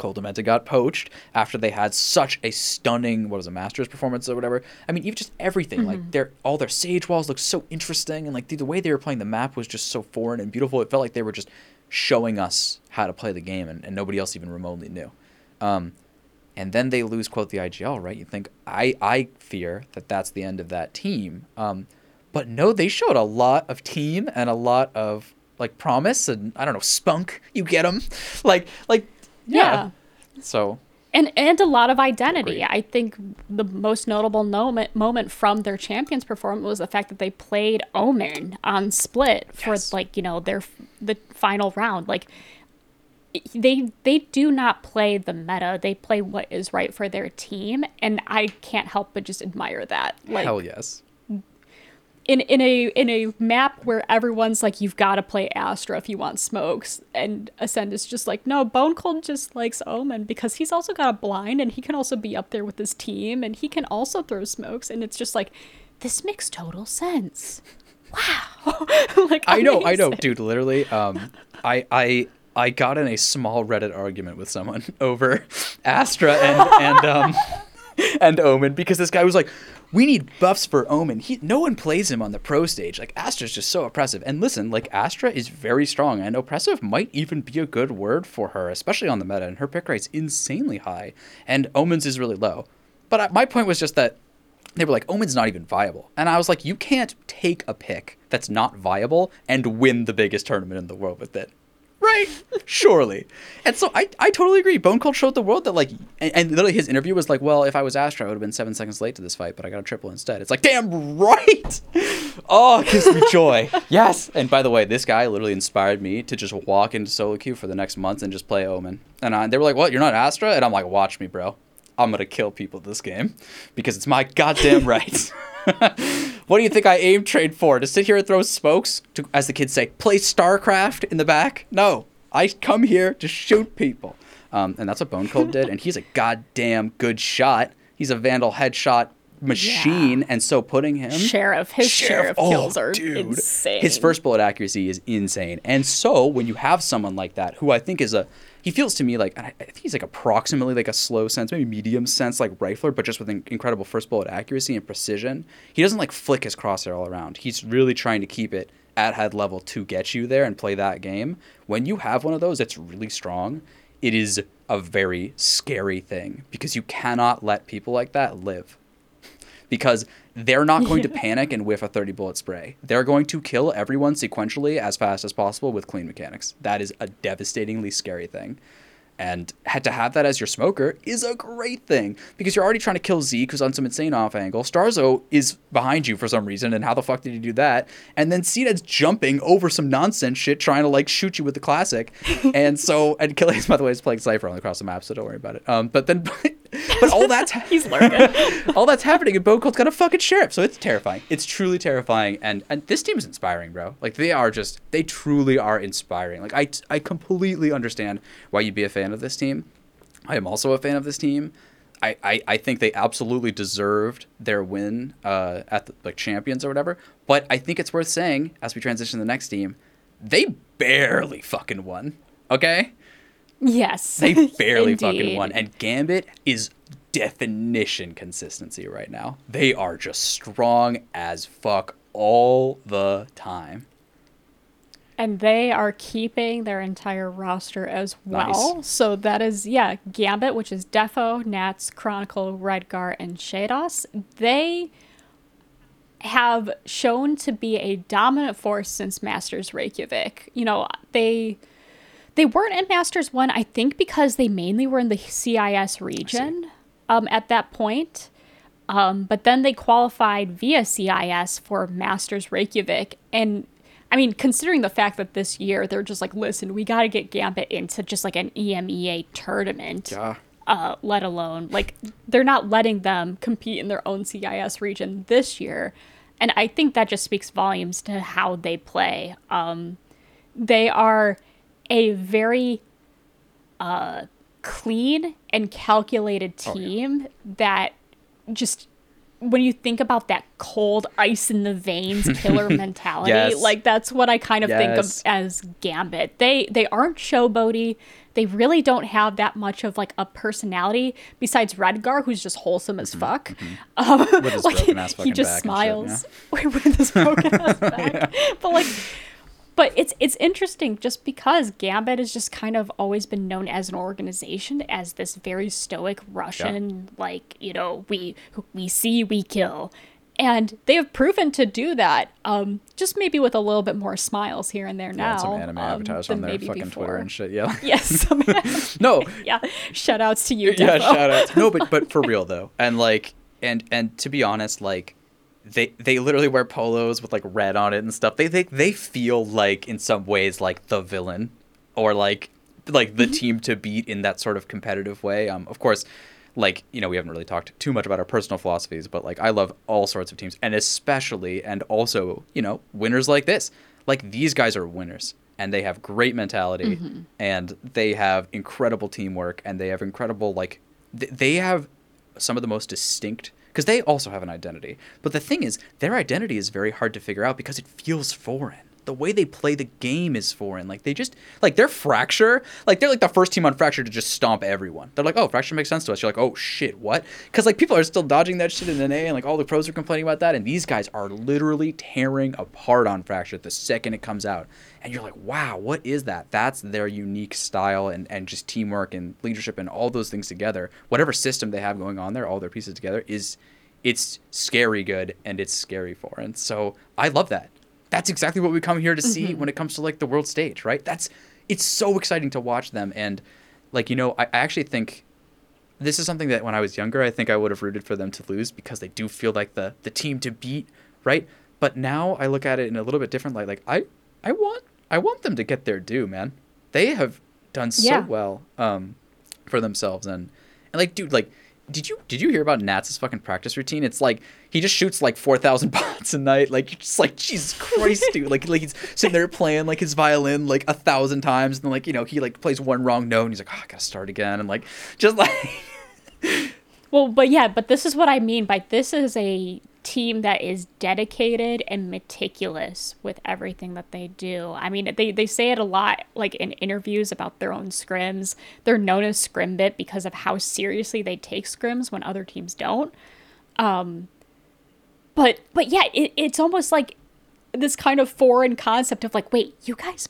Koldamenta got poached after they had such a stunning what was a Masters performance or whatever. I mean, even just everything like their all their sage walls looked so interesting, and like the, the way they were playing the map was just so foreign and beautiful. It felt like they were just showing us how to play the game, and, and nobody else even remotely knew. Um, and then they lose quote the IGL, right? You think I I fear that that's the end of that team. Um, but no, they showed a lot of team and a lot of like promise and I don't know spunk. You get them, like like yeah. So and and a lot of identity. Agreed. I think the most notable moment moment from their champions performance was the fact that they played Omen on split for Yes. like you know their the final round. Like they they do not play the meta. They play what is right for their team, and I can't help but just admire that. Like Hell yes. In in a in a map where everyone's like, you've got to play Astra if you want smokes, and Ascend is just like, no, Bone Cold just likes Omen because he's also got a blind, and he can also be up there with his team, and he can also throw smokes, and it's just like, this makes total sense. Wow, like I know, I know, dude. Literally, um, I, I, I got in a small Reddit argument with someone over Astra and and um, and Omen because this guy was like, "We need buffs for Omen. He, no one plays him on the pro stage. Like Astra's just so oppressive." And listen, like Astra is very strong, and oppressive might even be a good word for her, especially on the meta. And her pick rate's insanely high, and Omen's is really low. But I, my point was just that they were like, Omen's not even viable. And I was like, you can't take a pick that's not viable and win the biggest tournament in the world with it. Right? Surely. And so I, I totally agree. Bone Cold showed the world that, like, and, and literally his interview was like, well, if I was Astra, I would have been seven seconds late to this fight, but I got a triple instead. It's like, damn right! Oh, it gives me joy. yes! And by the way, this guy literally inspired me to just walk into solo queue for the next month and just play Omen. And I, they were like, what, you're not Astra? And I'm like, watch me, bro. I'm gonna kill people this game because it's my goddamn right. what do you think I aim trade for? To sit here and throw smokes? To, as the kids say, play StarCraft in the back? No, I come here to shoot people. Um, and that's what Bone Cold did. And he's a goddamn good shot. He's a Vandal headshot machine. Yeah. And so putting him Sheriff, his sheriff, oh, kills are dude. insane. His first bullet accuracy is insane. And so when you have someone like that, who I think is a, he feels to me like I think he's like approximately like a slow sense, maybe medium sense like rifler, but just with in- incredible first bullet accuracy and precision. He doesn't like flick his crosshair all around. He's really trying to keep it at head level to get you there and play that game. When you have one of those that's really strong, it is a very scary thing because you cannot let people like that live because they're not going to panic and whiff a 30 bullet spray. They're going to kill everyone sequentially as fast as possible with clean mechanics. That is a devastatingly scary thing. And had to have that as your smoker is a great thing because you're already trying to kill Zeek, who's on some insane off angle. starxo is behind you for some reason, and how the fuck did he do that? And then cNed's jumping over some nonsense shit, trying to like shoot you with the classic. and so, and Killian, by the way, is playing Cypher on across the map, so don't worry about it. Um, but then, but all that's He's learning. all that's happening and Bone Cold's got a fucking sheriff, so it's terrifying. It's truly terrifying, and and this team is inspiring, bro. Like they are just, they truly are inspiring. Like I I completely understand why you'd be a fan of this team. I am also a fan of this team. I, I, I think they absolutely deserved their win uh, at the, like champions or whatever. But I think it's worth saying as we transition to the next team, they barely fucking won. Okay, yes. they barely fucking won. And Gambit is definition consistency right now. They are just strong as fuck all the time. And they are keeping their entire roster as well. Nice. So that is, yeah, Gambit, which is Defo, Nats, Chronicle, Redgar, and sheydos. They have shown to be a dominant force since Masters Reykjavik. You know, they they weren't in Masters 1, I think because they mainly were in the CIS region um, at that point. Um, but then they qualified via CIS for Masters Reykjavik. And I mean, considering the fact that this year they're just like, listen, we got to get Gambit into just like an EMEA tournament, Yeah. uh, let alone like they're not letting them compete in their own CIS region this year. And I think that just speaks volumes to how they play. Um, they are a very uh, clean and calculated Oh, yeah. team that just when you think about that cold ice in the veins killer mentality Yes. like that's what i kind of think of as gambit. They they aren't showboaty. They really don't have that much of like a personality besides redgar who's just wholesome as fuck. um, With his like, he just smiles and with his broken ass back. But like but it's it's interesting just because Gambit has just kind of always been known as an organization as this very stoic Russian like you know we we see we kill and they have proven to do that um just maybe with a little bit more smiles here and there Yeah, now and some anime um, avatars on their fucking before. Twitter and shit. Yeah. yes no, yeah shout outs to you yeah, shout out. No, but but for real though, and like, and and to be honest, like, they they literally wear polos with like red on it and stuff. They they they feel like in some ways like the villain, or like like the team to beat in that sort of competitive way. Um, of course, like you know we haven't really talked too much about our personal philosophies, but like I love all sorts of teams, and especially and also you know winners like this. Like these guys are winners and they have great mentality Mm-hmm. and they have incredible teamwork and they have incredible like th- they have some of the most distinct because they also have an identity. But the thing is their identity is very hard to figure out because it feels foreign the way they play the game is foreign. Like they just like they're fracture like they're like the first team on fracture to just stomp everyone. They're like oh fracture makes sense to us. You're like oh shit what? Because like people are still dodging that shit in NA and like all the pros are complaining about that and these guys are literally tearing apart on fracture the second it comes out. And you're like wow what is that? That's their unique style and, and just teamwork and leadership and all those things together. Whatever system they have going on there all their pieces together is it's scary good and it's scary foreign. So i love that that's exactly what we come here to see when it comes to like the world stage right that's it's so exciting to watch them and like you know i, I actually think this is something that when I was younger, I think I would have rooted for them to lose because they do feel like the the team to beat, right? But now I look at it in a little bit different light. Like I I want I want them to get their due, man. They have done so Yeah. well um, for themselves and and like dude, like did you did you hear about Nats' fucking practice routine? It's like he just shoots like four thousand pots a night. Like you're just like Jesus Christ, dude. Like like he's sitting there playing like his violin like a thousand times, and like you know he like plays one wrong note, and he's like, oh, I gotta start again, and like just like Well, but yeah, but this is what I mean by this is a team that is dedicated and meticulous with everything that they do. I mean, they, they say it a lot, like in interviews about their own scrims. They're known as Scrimbit because of how seriously they take scrims when other teams don't. Um, but but yeah, it, it's almost like this kind of foreign concept of like, wait, you guys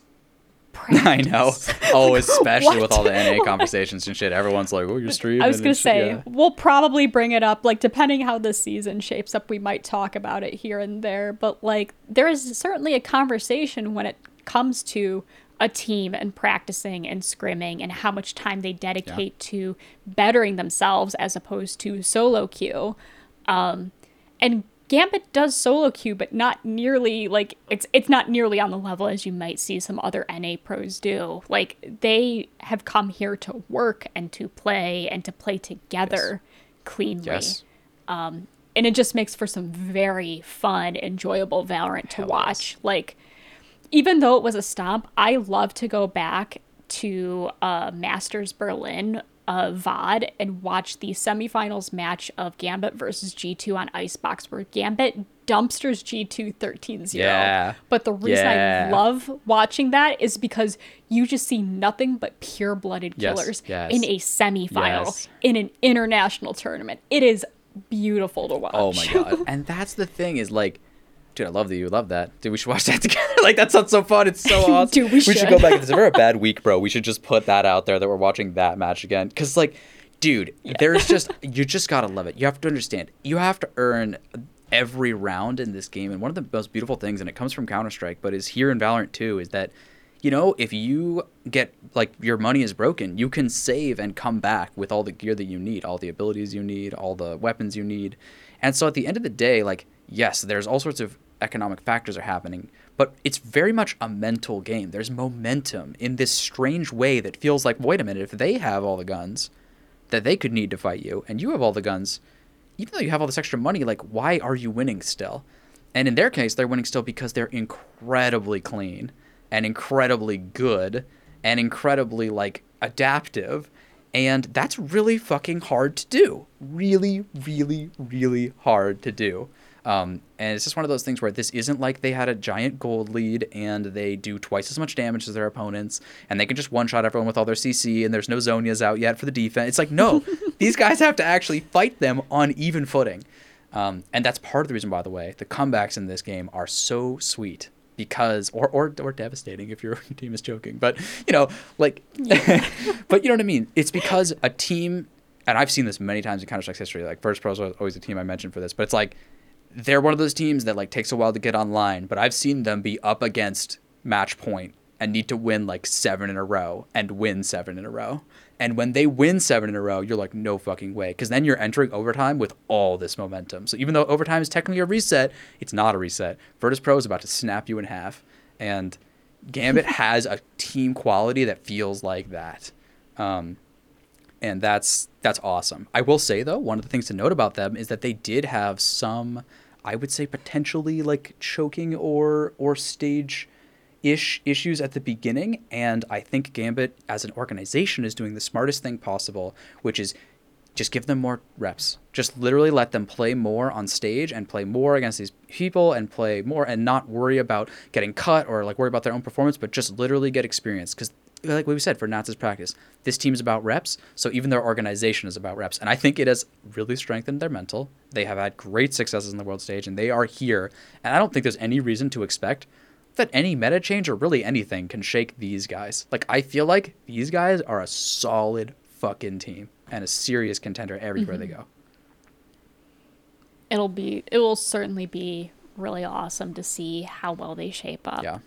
practice? I know. Oh, especially with all the NA conversations and shit. Everyone's like, "Oh, you're streaming." I was gonna say Yeah. we'll probably bring it up, like depending how the season shapes up, we might talk about it here and there. But like, there is certainly a conversation when it comes to a team and practicing and scrimming and how much time they dedicate to bettering themselves as opposed to solo queue. Um, and Gambit does solo queue, but not nearly like it's it's not nearly on the level as you might see some other NA pros do. Like they have come here to work and to play and to play together cleanly. Yes. And it just makes for some very fun, enjoyable Valorant to Hell watch. Like even though it was a stomp, I love to go back to uh, Masters Berlin uh, VOD and watch the semifinals match of Gambit versus G2 on Icebox, where Gambit dumpsters G2 13 0. Yeah. But the reason Yeah. I love watching that is because you just see nothing but pure blooded Yes, killers yes. in a semifinal Yes. in an international tournament. It is beautiful to watch. Oh my god. and that's the thing is like, dude, I love that you love that. Dude, we should watch that together. like that sounds so fun. It's so awesome. Dude, we should. should. go back. If it's ever a bad week, bro, we should just put that out there that we're watching that match again. Cause like, dude, there's just you just gotta love it. You have to understand. You have to earn every round in this game. And one of the most beautiful things, and it comes from Counter Strike, but is here in Valorant too, is that you know, if you get like your money is broken, you can save and come back with all the gear that you need, all the abilities you need, all the weapons you need. And so at the end of the day, like, yes, there's all sorts of economic factors are happening, but it's very much a mental game. There's momentum in this strange way that feels like, wait a minute, if they have all the guns that they could need to fight you, and you have all the guns, even though you have all this extra money, like, why are you winning still? And in their case, they're winning still because they're incredibly clean and incredibly good and incredibly like adaptive. And that's really fucking hard to do. Really, really, really hard to do. Um, and it's just one of those things where this isn't like they had a giant gold lead and they do twice as much damage as their opponents and they can just one shot everyone with all their CC and there's no Zhonya's out yet for the defense. It's like, no, these guys have to actually fight them on even footing. Um, and that's part of the reason, by the way, the comebacks in this game are so sweet because, or, or, or devastating if your team is choking. But, you know, like, but you know what I mean? It's because a team, and I've seen this many times in Counter Strike's history, like Virtus Pros was always the team I mentioned for this, but it's like, they're one of those teams that like takes a while to get online, but I've seen them be up against match point and need to win like seven in a row and win seven in a row. And when they win seven in a row, you're like, no fucking way. Because then you're entering overtime with all this momentum. So even though overtime is technically a reset, it's not a reset. Virtus Pro is about to snap you in half. And Gambit has a team quality that feels like that. Um, and that's that's awesome. I will say though, one of the things to note about them is that they did have some, I would say, potentially like choking or or stage ish issues at the beginning, and I think Gambit as an organization is doing the smartest thing possible, which is just give them more reps. Just literally let them play more on stage and play more against these people and play more and not worry about getting cut or like worry about their own performance, but just literally get experience. Because like we said for Nats' practice, this team is about reps, so even their organization is about reps. And I think it has really strengthened their mental. They have had great successes in the world stage, and they are here. And I don't think there's any reason to expect that any meta change or really anything can shake these guys. Like I feel like these guys are a solid fucking team and a serious contender everywhere mm-hmm. they go. It'll be it will certainly be really awesome to see how well they shape up. Yeah.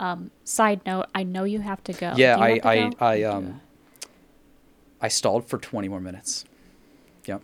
Um, side note, I know you have to go. Yeah, I I, go? I um I stalled for 20 more minutes. Yep.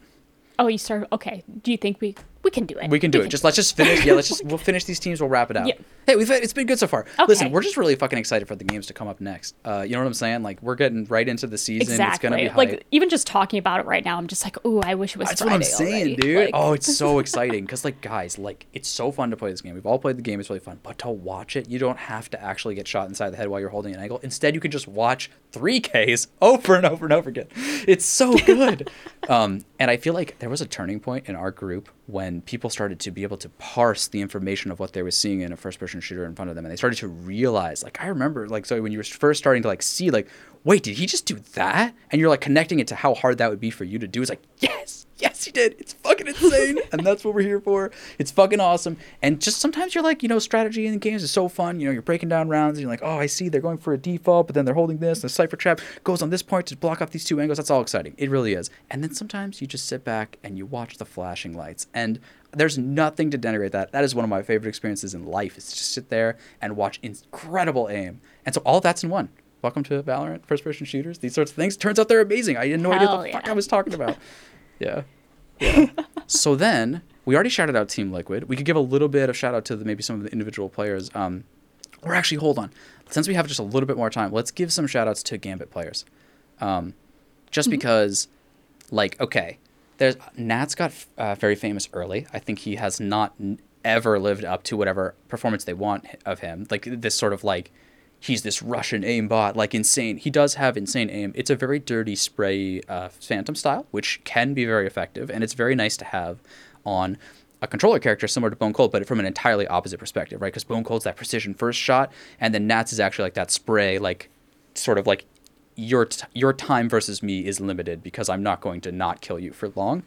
Oh, you started. Okay. Do you think we we can do it? We can do we it. Can just let's just finish. Yeah, let's just we'll finish these teams. We'll wrap it out. Yeah. Hey, we've it's been good so far. Okay. Listen, we're just really fucking excited for the games to come up next. Uh, you know what I'm saying? Like we're getting right into the season. Exactly. It's gonna be hype. like even just talking about it right now. I'm just like, oh, I wish it was. That's Friday what I'm saying, already. dude. Like... Oh, it's so exciting because like guys, like it's so fun to play this game. We've all played the game. It's really fun, but to watch it, you don't have to actually get shot inside the head while you're holding an angle. Instead, you can just watch 3Ks over and over and over again. It's so good. um, and I feel like there was a turning point in our group when people started to be able to parse the information of what they were seeing in a first person shooter in front of them. And they started to realize like i remember like so when you were first starting to like see like wait did he just do that and you're like connecting it to how hard that would be for you to do it's like yes yes, he did. It's fucking insane. and that's what we're here for. It's fucking awesome. And just sometimes you're like, you know, strategy in games is so fun. You know, you're breaking down rounds and you're like, oh, I see they're going for a default, but then they're holding this. And the Cypher Trap goes on this point to block off these two angles. That's all exciting. It really is. And then sometimes you just sit back and you watch the flashing lights. And there's nothing to denigrate that. That is one of my favorite experiences in life is to just sit there and watch incredible aim. And so all that's in one. Welcome to Valorant, first person shooters, these sorts of things. Turns out they're amazing. I had no Hell idea what the yeah. fuck I was talking about. Yeah. Yeah. so then we already shouted out Team Liquid. We could give a little bit of shout out to the, maybe some of the individual players. Um, or actually, hold on. Since we have just a little bit more time, let's give some shout outs to Gambit players. Um, just mm-hmm. because, like, okay, there's Nats got uh, very famous early. I think he has not ever lived up to whatever performance they want of him. Like this sort of like he's this Russian aimbot, like insane. He does have insane aim. It's a very dirty spray uh, phantom style, which can be very effective, and it's very nice to have on a controller character similar to Bone Cold, but from an entirely opposite perspective, right? Because Bone Cold's that precision first shot, and then Nats is actually like that spray, like sort of like your t- your time versus me is limited because I'm not going to not kill you for long.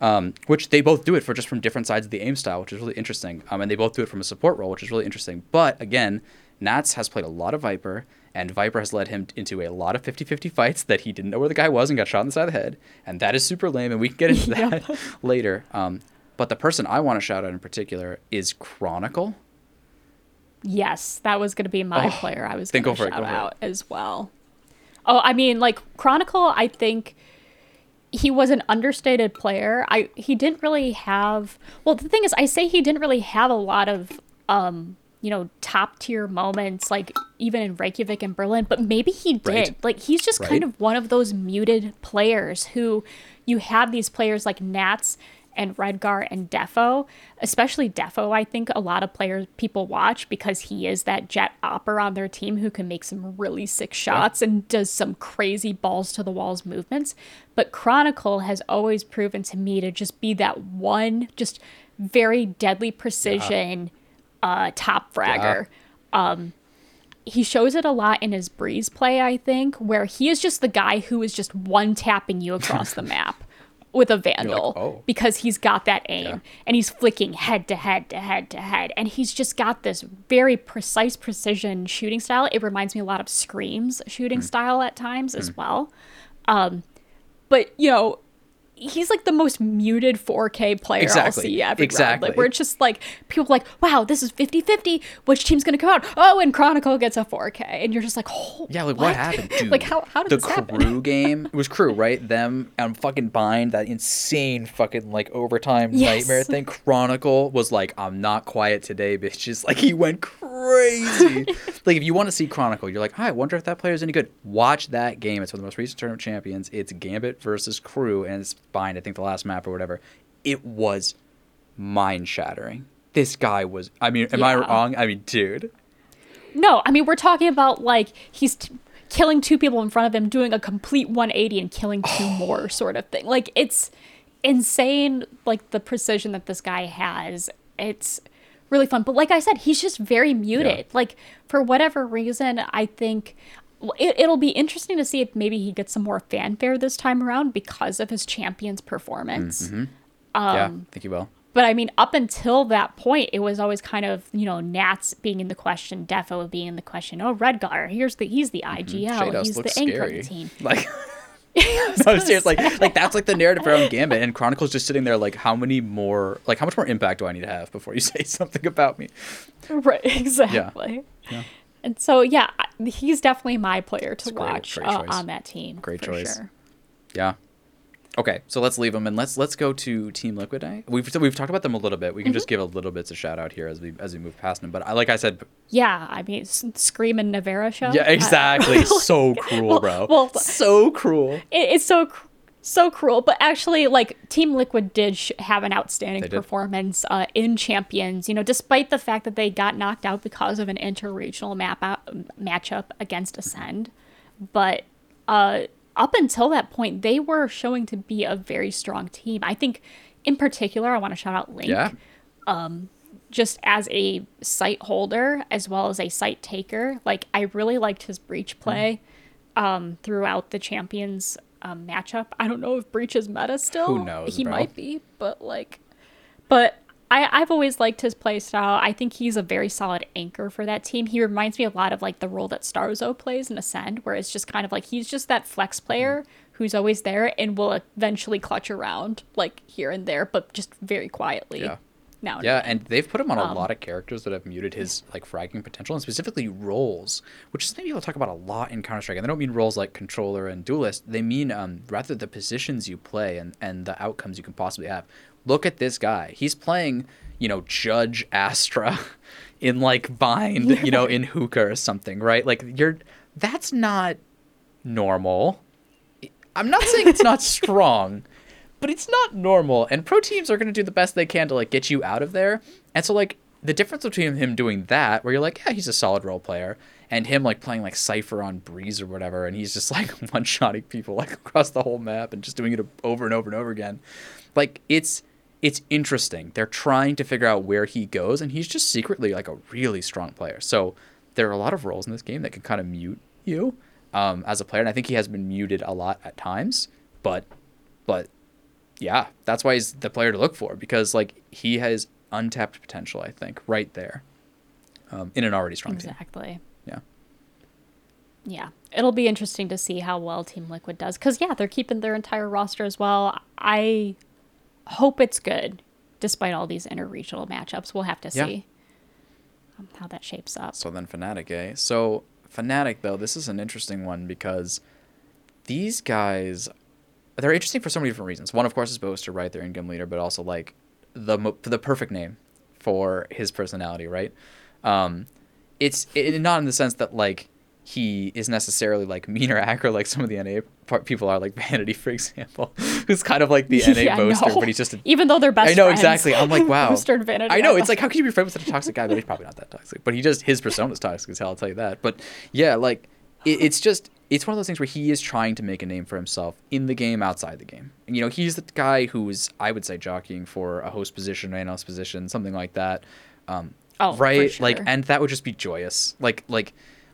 Um, which they both do it for just from different sides of the aim style, which is really interesting. Um, and they both do it from a support role, which is really interesting. But again, Nats has played a lot of Viper, and Viper has led him into a lot of 50 50 fights that he didn't know where the guy was and got shot in the side of the head. And that is super lame, and we can get into that later. Um, but the person I want to shout out in particular is Chronicle. Yes, that was going to be my oh, player. I was going to shout it, out as well. Oh, I mean, like Chronicle, I think he was an understated player. I he didn't really have. Well, the thing is, I say he didn't really have a lot of um you know, top tier moments, like even in Reykjavik and Berlin, but maybe he did. Right. Like he's just right. kind of one of those muted players who you have these players like Nats and Redgar and Defo, especially Defo, I think a lot of players people watch because he is that Jett opper on their team who can make some really sick shots yeah. and does some crazy balls to the walls movements. But Chronicle has always proven to me to just be that one just very deadly precision. Yeah uh, top fragger. Yeah. Um, he shows it a lot in his breeze play, I think, where he is just the guy who is just one tapping you across the map with a vandal like, oh. because he's got that aim yeah. and he's flicking head to head to head to head and he's just got this very precise precision shooting style. It reminds me a lot of Scream's shooting mm. style at times mm. as well. Um, but you know, he's like the most muted 4K player exactly. I'll see ever. exactly. Like, where it's just like people like, wow, this is 50-50. Which team's gonna come out? Oh, and Chronicle gets a 4K, and you're just like, oh, yeah, like what, what happened, dude? like how how did the this KRÜ game? It was KRÜ, right? Them and fucking bind that insane fucking like overtime yes. nightmare thing. Chronicle was like, I'm not quiet today, bitches. Like he went crazy like if you want to see Chronicle, you're like, I wonder if that player is any good. Watch that game. It's one of the most recent tournament champions. It's Gambit versus KRÜ, and it's I think the last map or whatever. It was mind shattering. This guy was. I mean, am I wrong? I mean, dude. No, I mean we're talking about like he's t- killing two people in front of him, doing a complete 180 and killing two more, sort of thing. Like it's insane, like the precision that this guy has. It's really fun, but like I said, he's just very muted. Yeah. Like for whatever reason, I think. It, it'll be interesting to see if maybe he gets some more fanfare this time around because of his champion's performance. yeah, Um, I think he will. But I mean, up until that point, it was always kind of you know Nats being in the question, Defo being in the question. Oh, Redgar, here's the he's the IGL, sheydos he's the anchor of the team. Like. no, seriously, like, like that's like the narrative around Gambit, and Chronicle's just sitting there like, how many more, like, how much more impact do I need to have before you say something about me? Right, exactly. Yeah. And so yeah, he's definitely my player to great- watch great uh, on that team. Great choice. Sure. Yeah. Okay, so let's leave them and let's let's go to Team Liquid. Eye. We've we've talked about them a little bit. We can Mm-hmm. just give a little bits of shout out here as we as we move past them. But I, like I said, Yeah, I mean, Scream and Nivera show. yeah, exactly. so cruel, Well- bro. well, so cruel. it, it's so cr- so cruel but actually like team liquid did sh- have an outstanding performance uh, in champions you know despite the fact that they got knocked out because of an interregional map out, matchup against Acend. But uh, up until that point they were showing to be a very strong team. I think in particular i want to shout out L1NK. Yeah. just as a site holder as well as a site taker like i really liked his breach play um, throughout the champions um, matchup i don't know if breach is meta still Who knows, he bro? might be but like but I, I've always liked his play style. I think he's a very solid anchor for that team. He reminds me a lot of like the role that starxo plays in Acend, where it's just kind of like he's just that flex player who's always there and will eventually clutch around like here and there, but just very quietly. Yeah. Now and Yeah, again. and they've put him on a Um, lot of characters that have muted his like fragging potential, and specifically roles, which is something people talk about a lot in Counter Strike. And they don't mean roles like controller and duelist. They mean um, rather the positions you play and and the outcomes you can possibly have. Look at this guy. He's playing, you know, Judge Astra in like Bind, you know, in Hookah or something, right? Like you're that's not normal. I'm not saying it's not strong, but it's not normal. And pro teams are going to do the best they can to like get you out of there. And so like the difference between him doing that, where you're like, yeah, he's a solid role player, and him like playing like Cypher on Breeze or whatever, and he's just like one shotting people like across the whole map and just doing it over and over and over again. Like it's it's interesting. They're trying to figure out where he goes, and he's just secretly like a really strong player. So there are a lot of roles in this game that can kind of mute you um, as a player, and I think he has been muted a lot at times. But but yeah, that's why he's the player to look for because like he has untapped potential. I think right there um, in an already strong team. Exactly. Yeah. Yeah. It'll be interesting to see how well Team Liquid does. Because, yeah, they're keeping their entire roster as well. I hope it's good, despite all these interregional matchups. We'll have to Yeah. see um, how that shapes up. So then Fnatic, eh? So Fnatic though, this is an interesting one because these guys they're interesting for so many different reasons. One, of course, is Boaster, right? Their in-game leader, but also like the mo- the perfect name for his personality, right? Um, it's it, not in the sense that like he is necessarily like mean or aggro like some of the NA part people are, like Vanity, for example, who's kind of like the NA Yeah, Boaster, no. but he's just a Even though they're best I know friends. exactly. I'm like, wow. Boaster and Vanity I know. It's like, how can you be friends with such a toxic guy? But he's probably not that toxic. But he just his persona's toxic as hell. I'll tell you that. But yeah, like it, it's just it's one of those things where he is trying to make a name for himself in the game, outside the game. And, you know, he's the guy who's I would say jockeying for a host position, an analyst position, something like that. Um, Oh, for right. Like, and that would just be joyous. Like, like.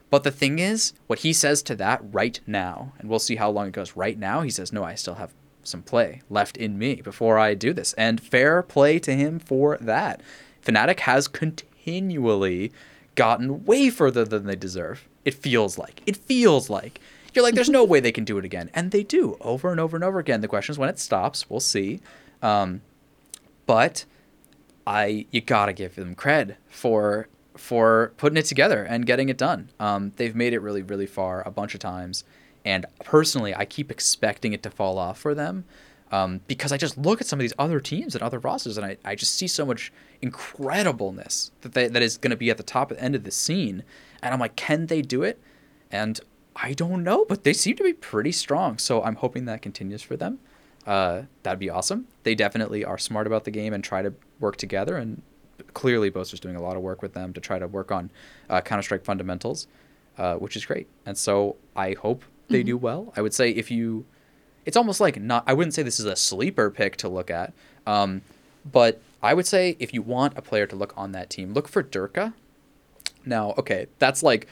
But the thing is, what he says to that right now, and we'll see how long it goes. Right now, he says, "No, I still have some play left in me before I do this. And fair play to him for that. Fnatic has continually gotten way further than they deserve. It feels like. It feels like. You're like, there's no way they can do it again. And they do over and over and over again. The question is when it stops. We'll see. Um, but I you gotta give them cred for for putting it together and getting it done. Um, they've made it really really far a bunch of times, and personally, I keep expecting it to fall off for them. Um, because I just look at some of these other teams and other rosters, and I, I just see so much incredibleness that they, that is going to be at the top end of the scene, and I'm like, can they do it? And I don't know, but they seem to be pretty strong. So I'm hoping that continues for them. Uh, that'd be awesome. They definitely are smart about the game and try to work together. And clearly, Boaster's doing a lot of work with them to try to work on uh, Counter Strike fundamentals, uh, which is great. And so I hope they mm-hmm. do well. I would say if you, it's almost like not. I wouldn't say this is a sleeper pick to look at, um, but I would say if you want a player to look on that team, look for Derke. Now, okay, that's like,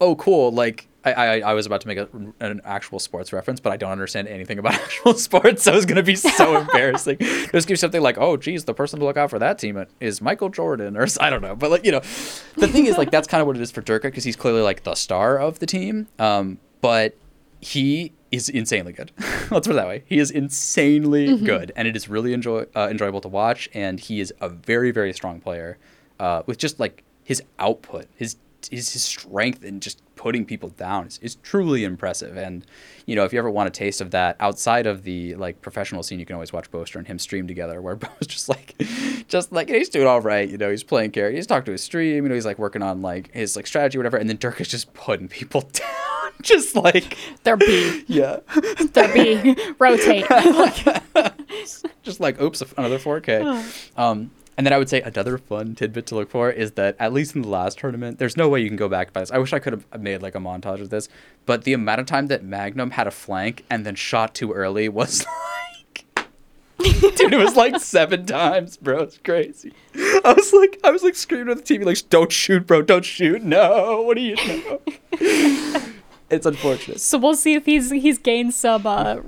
oh, cool. Like I, I, I was about to make a, an actual sports reference, but I don't understand anything about actual sports, so it's going to be so embarrassing. Just give something like, oh, geez, the person to look out for that team is Michael Jordan, or I don't know. But, like, you know, the thing is, like, that's kind of what it is for Derke because he's clearly, like, the star of the team. Um, but he is insanely good. Let's put it that way. He is insanely mm-hmm. good, and it is really enjoy, uh, enjoyable to watch, and he is a very, very strong player uh, with just, like, his output, his his, his strength in just putting people down is, is truly impressive. And you know, if you ever want a taste of that outside of the like professional scene, you can always watch Boaster and him stream together, where Bo's just like, just like he's doing all right. You know, he's playing character, he's talking to his stream. You know, he's like working on like his like strategy, or whatever. And then Derke is just putting people down, just like they're B. Yeah, they're B. Rotate. just like oops, another 4K. Um, and then I would say another fun tidbit to look for is that at least in the last tournament, there's no way you can go back by this. I wish I could have made like a montage of this, but the amount of time that Magnum had a flank and then shot too early was like Dude, it was like seven times, bro. It's crazy. I was like, I was like screaming at the TV, like, "Don't shoot, bro! Don't shoot! No! What do you know?" it's unfortunate. So we'll see if he's he's gained some uh,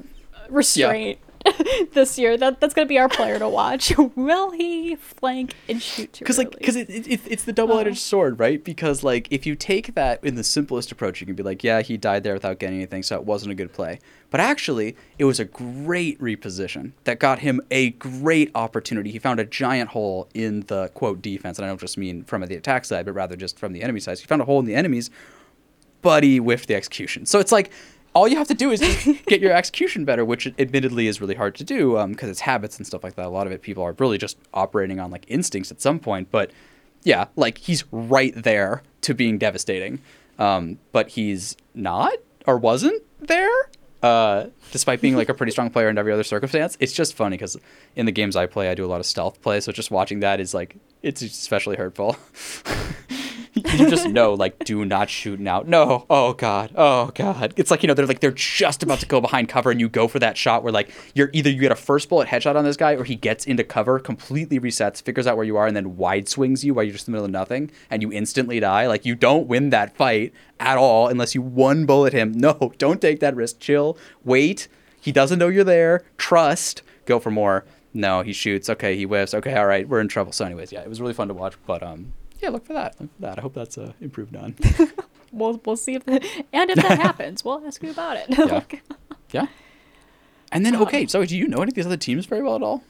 restraint. Yeah. this year. That that's gonna be our player to watch. Will he flank and shoot? Because like, because it, it, it's the double edged oh. sword, right? Because like, if you take that in the simplest approach, you can be like, yeah, he died there without getting anything, so it wasn't a good play. But actually, it was a great reposition that got him a great opportunity. He found a giant hole in the quote defense, and I don't just mean from the attack side, but rather just from the enemy side. So he found a hole in the enemies, but he whiffed the execution. So it's like all you have to do is get your execution better, which admittedly is really hard to do because um, it's habits and stuff like that. A lot of it, people are really just operating on like instincts at some point. But yeah, like he's right there to being devastating, um, but he's not or wasn't there. Uh, despite being like a pretty strong player in every other circumstance, it's just funny because in the games I play, I do a lot of stealth play. So just watching that is like it's especially hurtful. you just know, like, do not shoot now. No. Oh god. Oh god. It's like you know they're like they're just about to go behind cover, and you go for that shot where like you're either you get a first bullet headshot on this guy, or he gets into cover, completely resets, figures out where you are, and then wide swings you while you're just in the middle of nothing, and you instantly die. Like you don't win that fight at all unless you one bullet him. No, don't take that risk. Chill. Wait. He doesn't know you're there. Trust. Go for more. No, he shoots. Okay, he whiffs. Okay, all right, we're in trouble. So, anyways, yeah, it was really fun to watch. But um, yeah, look for that. Look for that. I hope that's uh, improved on. we'll we'll see if the, and if that happens, we'll ask you about it. yeah. yeah. And then okay, so do you know any of these other teams very well at all?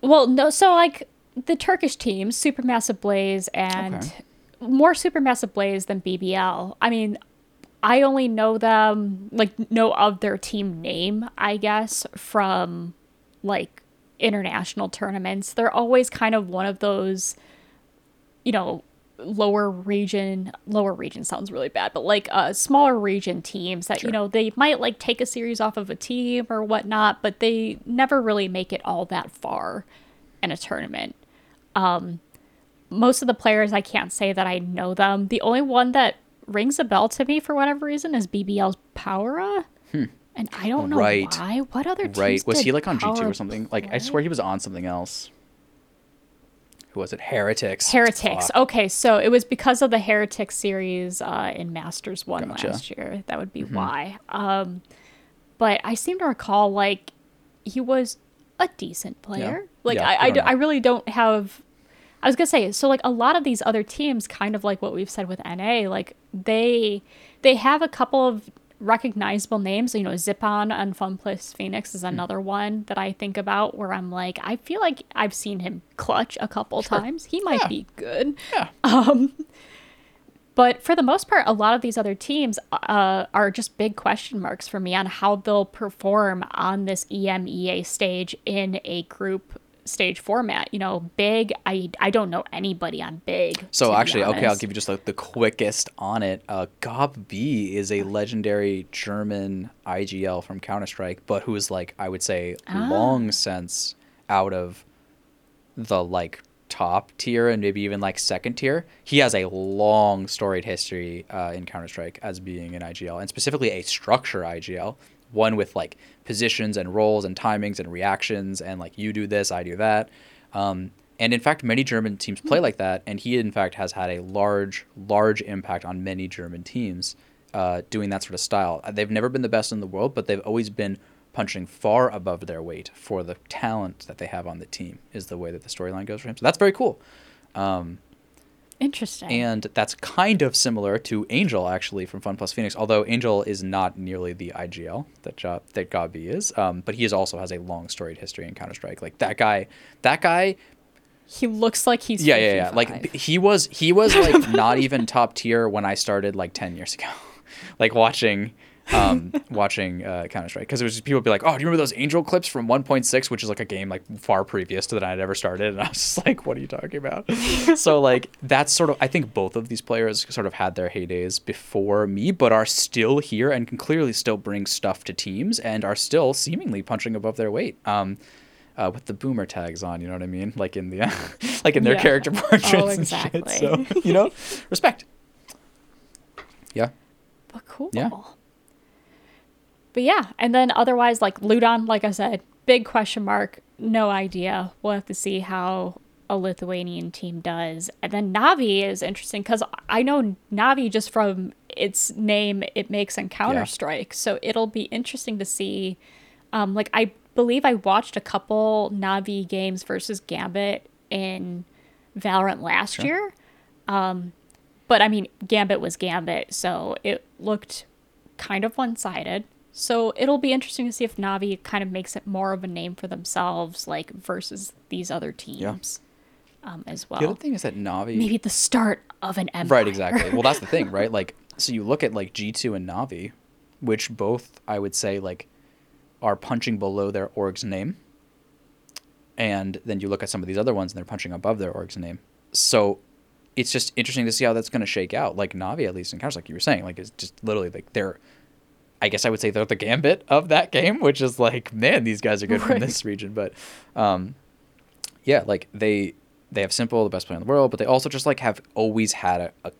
Well, no. So like the Turkish teams, Supermassive Blaze, and okay. more Supermassive Blaze than BBL. I mean, I only know them like know of their team name, I guess, from like international tournaments. They're always kind of one of those you know, lower region lower region sounds really bad but like uh smaller region teams that sure. you know they might like take a series off of a team or whatnot but they never really make it all that far in a tournament um most of the players i can't say that i know them the only one that rings a bell to me for whatever reason is bbl's pAura hmm. and i don't know right. why what other right was he like on g2 or something play? like i swear he was on something else who was it? Heretics. Heretics. Okay, so it was because of the Heretics series uh, in Masters One gotcha. last year. That would be mm-hmm. why. Um, but I seem to recall like he was a decent player. Yeah. Like yeah, I, I, I, I really don't have. I was gonna say so like a lot of these other teams, kind of like what we've said with NA, like they they have a couple of recognizable names. You know, Zyppan and Funplus Phoenix is hmm. another mm. one that I think about where I'm like, I feel like I've seen him clutch a couple sure. times. He might yeah. be good. Yeah. Um, But for the most part, a lot of these other teams uh, are just big question marks for me on how they'll perform on this EMEA stage in a group stage format. You know, big. I I don't know anybody on big. So actually, okay, I'll give you just like the quickest on it. Uh, Gob B is a legendary German IGL from Counter Strike, but who is like I would say Ah. long since out of the like top tier and maybe even like second tier. He has a long storied history uh, in Counter Strike as being an IGL and specifically a structure IGL, one with like positions and roles and timings and reactions and like you do this, I do that. Um, and in fact, many German teams play like that, and he in fact has had a large, large impact on many German teams uh, doing that sort of style. Uh, They've never been the best in the world, but they've always been punching far above their weight for the talent that they have on the team. Is the way that the storyline goes for him. So that's very cool. Interesting. And that's kind of similar to ANGE1 actually from Fun Plus Phoenix, although ANGE1 is not nearly the IGL that job that gob b is. Um, but he is also has a long storied history in Counter Strike. Like that guy, that guy he looks like he's yeah, yeah, yeah. Like he was, he was like not even top tier when I started like ten years ago, like watching, um, watching uh, Counter Strike because it was just people would be like, oh, do you remember those ANGE1 clips from 1.6, which is like a game like far previous to that I'd ever started, and I was just like, what are you talking about? so like that's sort of I think both of these players sort of had their heydays before me, but are still here and can clearly still bring stuff to teams and are still seemingly punching above their weight. Um, uh, with the boomer tags on, you know what I mean? Like in the, like in their Yeah. character portraits Oh, and exactly. shit. So you know, respect. Yeah. But cool. Yeah. But yeah, and then otherwise, like Ludon, like I said, big question mark. No idea. We'll have to see how a Lithuanian team does. And then Navi is interesting because I know Navi just from its name it makes in Counter Strike. So it'll be interesting to see. Um, like I believe I watched a couple Navi games versus Gambit in Valorant last Sure. year. Um, but I mean, Gambit was Gambit, so it looked kind of one sided. So it'll be interesting to see if Navi kind of makes it more of a name for themselves, like versus these other teams um, as well. The other thing is that Navi. Maybe the start of an empire. Right, exactly. Well, that's the thing, right? Like, so you look at like G2 and Navi, which both I would say like are punching below their org's name. And then you look at some of these other ones and they're punching above their org's name. So it's just interesting to see how that's going to shake out. Like Navi, at least in Counter, like you were saying, like it's just literally like they're, I guess I would say they're the gambit of that game, which is like, man, these guys are good from this region. But, um, yeah, like they they have s1mple, the best player in the world, but they also just like have always had a, a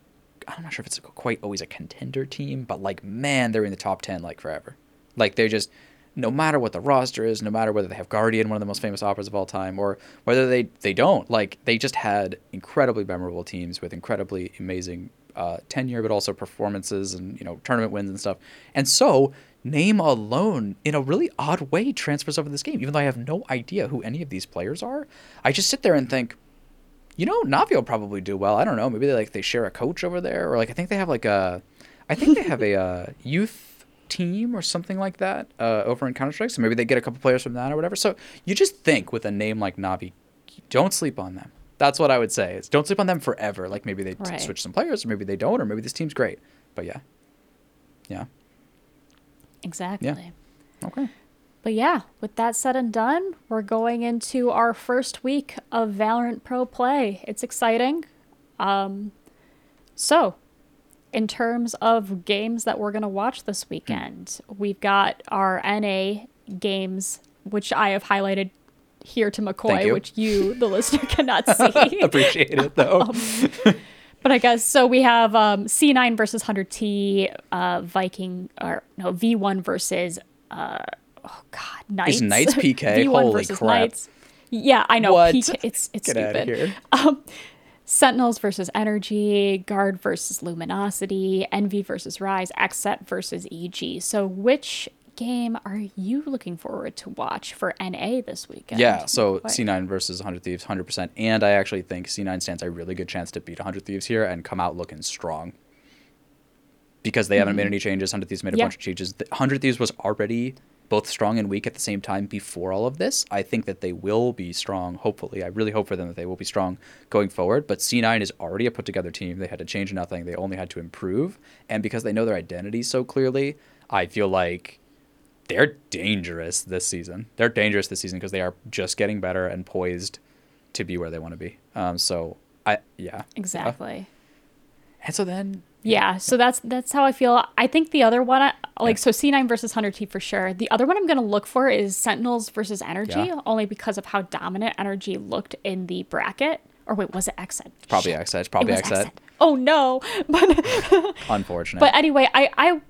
I'm not sure if it's quite always a contender team, but like man, they're in the top ten like forever. Like they're just no matter what the roster is, no matter whether they have Guardian, one of the most famous operas of all time, or whether they they don't, like they just had incredibly memorable teams with incredibly amazing uh, tenure, but also performances and you know tournament wins and stuff. And so name alone, in a really odd way, transfers over this game. Even though I have no idea who any of these players are, I just sit there and think, you know, Navi will probably do well. I don't know. Maybe they like they share a coach over there, or like I think they have like a, I think they have a uh, youth team or something like that uh, over in Counter Strike. So maybe they get a couple players from that or whatever. So you just think with a name like Navi, don't sleep on them. That's what I would say. Is don't sleep on them forever. Like maybe they Right. switch some players, or maybe they don't, or maybe this team's great. But yeah, yeah, Exactly. okay. But yeah, with that said and done, we're going into our first week of Valorant Pro play. It's exciting. Um, so, in terms of games that we're going to watch this weekend, we've got our NA games, which I have highlighted here to McCoy, you. which you, the listener, cannot see. Appreciate it though. Um, But I guess so. We have um, C9 versus 100T, uh, Viking, or no, V1 versus, uh, oh God, Knights. Knights PK? V1 Holy versus crap. Knights. Yeah, I know. What? PK, it's it's Get stupid. out of here. Um, Sentinels versus NRG, Guard versus Luminosity, Envy versus Rise, Xset versus EG. So, which game are you looking forward to watch for NA this weekend? Yeah, so What? C9 versus 100 Thieves, 100%. And I actually think C9 stands a really good chance to beat 100 Thieves here and come out looking strong. Because they haven't made mm-hmm. any changes. 100 Thieves made a Yeah. bunch of changes. The 100 Thieves was already both strong and weak at the same time before all of this. I think that they will be strong, hopefully. I really hope for them that they will be strong going forward. But C9 is already a put together team. They had to change nothing, they only had to improve. And because they know their identity so clearly, I feel like they're dangerous this season. They're dangerous this season because they are just getting better and poised to be where they want to be. Um, so I yeah exactly. Uh, and so then yeah, so that's that's how I feel. I think the other one, like yeah. so, C9 versus 100T for sure. The other one I'm gonna look for is Sentinels versus NRG, yeah. only because of how dominant NRG looked in the bracket. Or wait, was it XSET? Probably XSET. Probably it XSET. Oh no, but unfortunate. But anyway, I I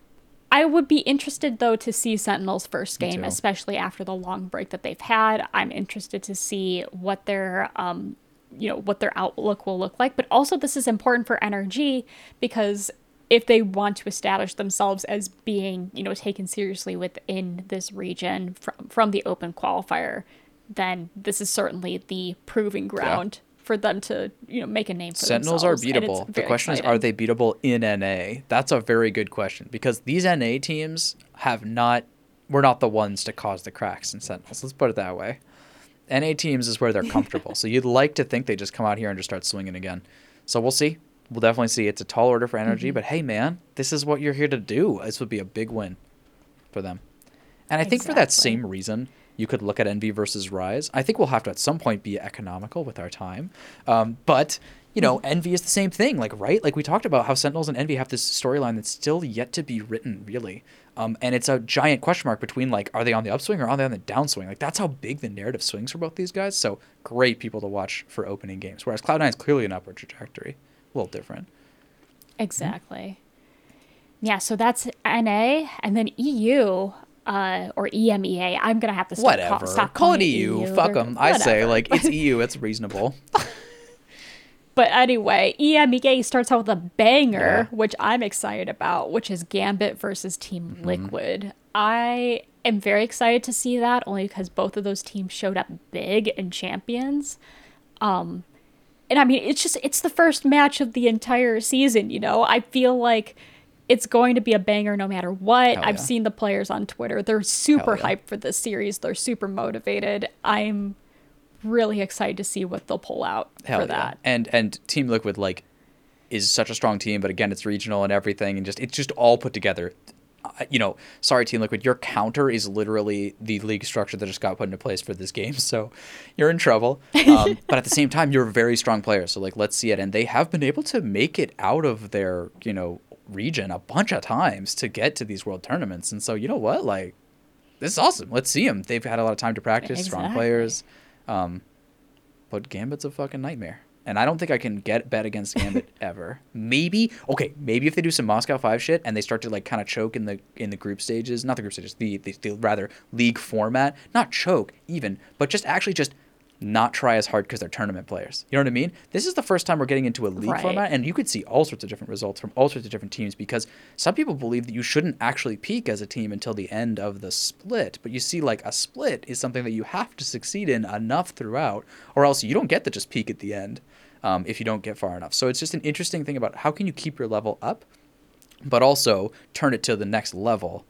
I would be interested though to see Sentinels first game, especially after the long break that they've had. I'm interested to see what their um you know what their outlook will look like but also this is important for NRG because if they want to establish themselves as being you know taken seriously within this region from from the open qualifier then this is certainly the proving ground. For them to you know make a name for Sentinels themselves. are beatable. The question exciting. is are they beatable in NA? That's a very good question because these NA teams have not we're not the ones to cause the cracks in Sentinels. Let's put it that way. NA teams is where they're comfortable. so you'd like to think they just come out here and just start swinging again. So we'll see. We'll definitely see. It's a tall order for NRG, mm-hmm. but hey, man, this is what you're here to do. This would be a big win for them. And I think for that same reason, you could look at Envy versus Rise. I think we'll have to at some point be economical with our time. Um, but you know, Envy is the same thing, like right, like we talked about how Sentinels and Envy have this storyline that's still yet to be written, really. Um, and it's a giant question mark between like, are they on the upswing or are they on the downswing? Like that's how big the narrative swings for both these guys. So great people to watch for opening games. Whereas Cloud9 is clearly an upward trajectory, a little different. Exactly. Mm-hmm. Yeah. So that's NA, and then EU. Uh, or EMEA. I'm gonna have to stop whatever. Call, stop call it EU. EU. Fuck them. I say like it's EU. It's reasonable. But anyway, EMEA starts out with a banger, yeah. which I'm excited about, which is Gambit versus Team mm-hmm. Liquid. I am very excited to see that only because both of those teams showed up big in champions. Um, and I mean, it's just it's the first match of the entire season. You know, I feel like it's going to be a banger no matter what. Hell I've yeah. seen the players on Twitter; they're super yeah. hyped for this series. They're super motivated. I'm really excited to see what they'll pull out Hell for yeah. that. And and Team Liquid like is such a strong team, but again, it's regional and everything, and just it's just all put together. Uh, you know, sorry, Team Liquid, your counter is literally the league structure that just got put into place for this game, so you're in trouble. Um, but at the same time, you're a very strong player, so like let's see it. And they have been able to make it out of their you know region a bunch of times to get to these world tournaments, and so you know what, like this is awesome. Let's see them. They've had a lot of time to practice. Exactly. Strong players. Um, but Gambit's a fucking nightmare. And I don't think I can get bet against Gambit ever. Maybe okay, maybe if they do some Moscow Five shit and they start to like kind of choke in the in the group stages, not the group stages, the, the the rather league format, not choke even, but just actually just not try as hard because they're tournament players. You know what I mean? This is the first time we're getting into a league right. format, and you could see all sorts of different results from all sorts of different teams because some people believe that you shouldn't actually peak as a team until the end of the split. But you see, like a split is something that you have to succeed in enough throughout, or else you don't get to just peak at the end um, if you don't get far enough. So it's just an interesting thing about how can you keep your level up, but also turn it to the next level.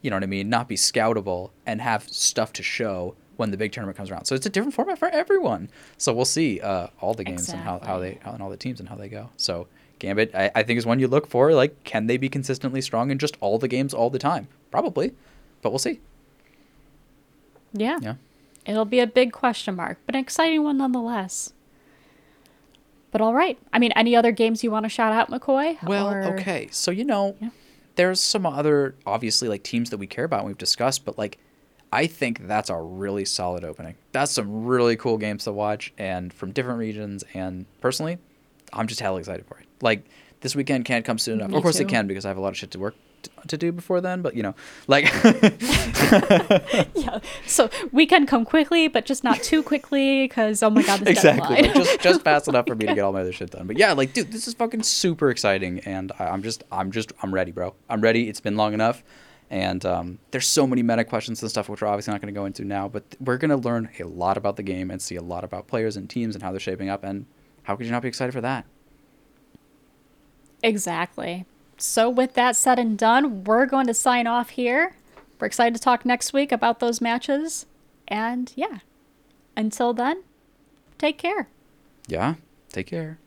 You know what I mean? Not be scoutable and have stuff to show when the big tournament comes around. So it's a different format for everyone. So we'll see uh, all the games exactly. and how, how they how, and all the teams and how they go. So Gambit, I, I think is one you look for. Like, can they be consistently strong in just all the games all the time? Probably, but we'll see. Yeah. Yeah. It'll be a big question mark, but an exciting one nonetheless. But all right. I mean, any other games you want to shout out, McCoy? Well, or... okay. So you know, yeah. there's some other obviously like teams that we care about and we've discussed, but like I think that's a really solid opening. That's some really cool games to watch and from different regions. And personally, I'm just hell excited for it. Like this weekend can't come soon enough. Me of course too. it can because I have a lot of shit to work to do before then. But you know, like yeah. So we can come quickly, but just not too quickly because oh my god, this exactly. just just fast enough for me to get all my other shit done. But yeah, like dude, this is fucking super exciting, and I, I'm just I'm just I'm ready, bro. I'm ready. It's been long enough. And um, there's so many meta questions and stuff, which we're obviously not going to go into now, but we're going to learn a lot about the game and see a lot about players and teams and how they're shaping up. And how could you not be excited for that? Exactly. So, with that said and done, we're going to sign off here. we're excited to talk next week about those matches. And yeah, until then, take care. Yeah. Take care.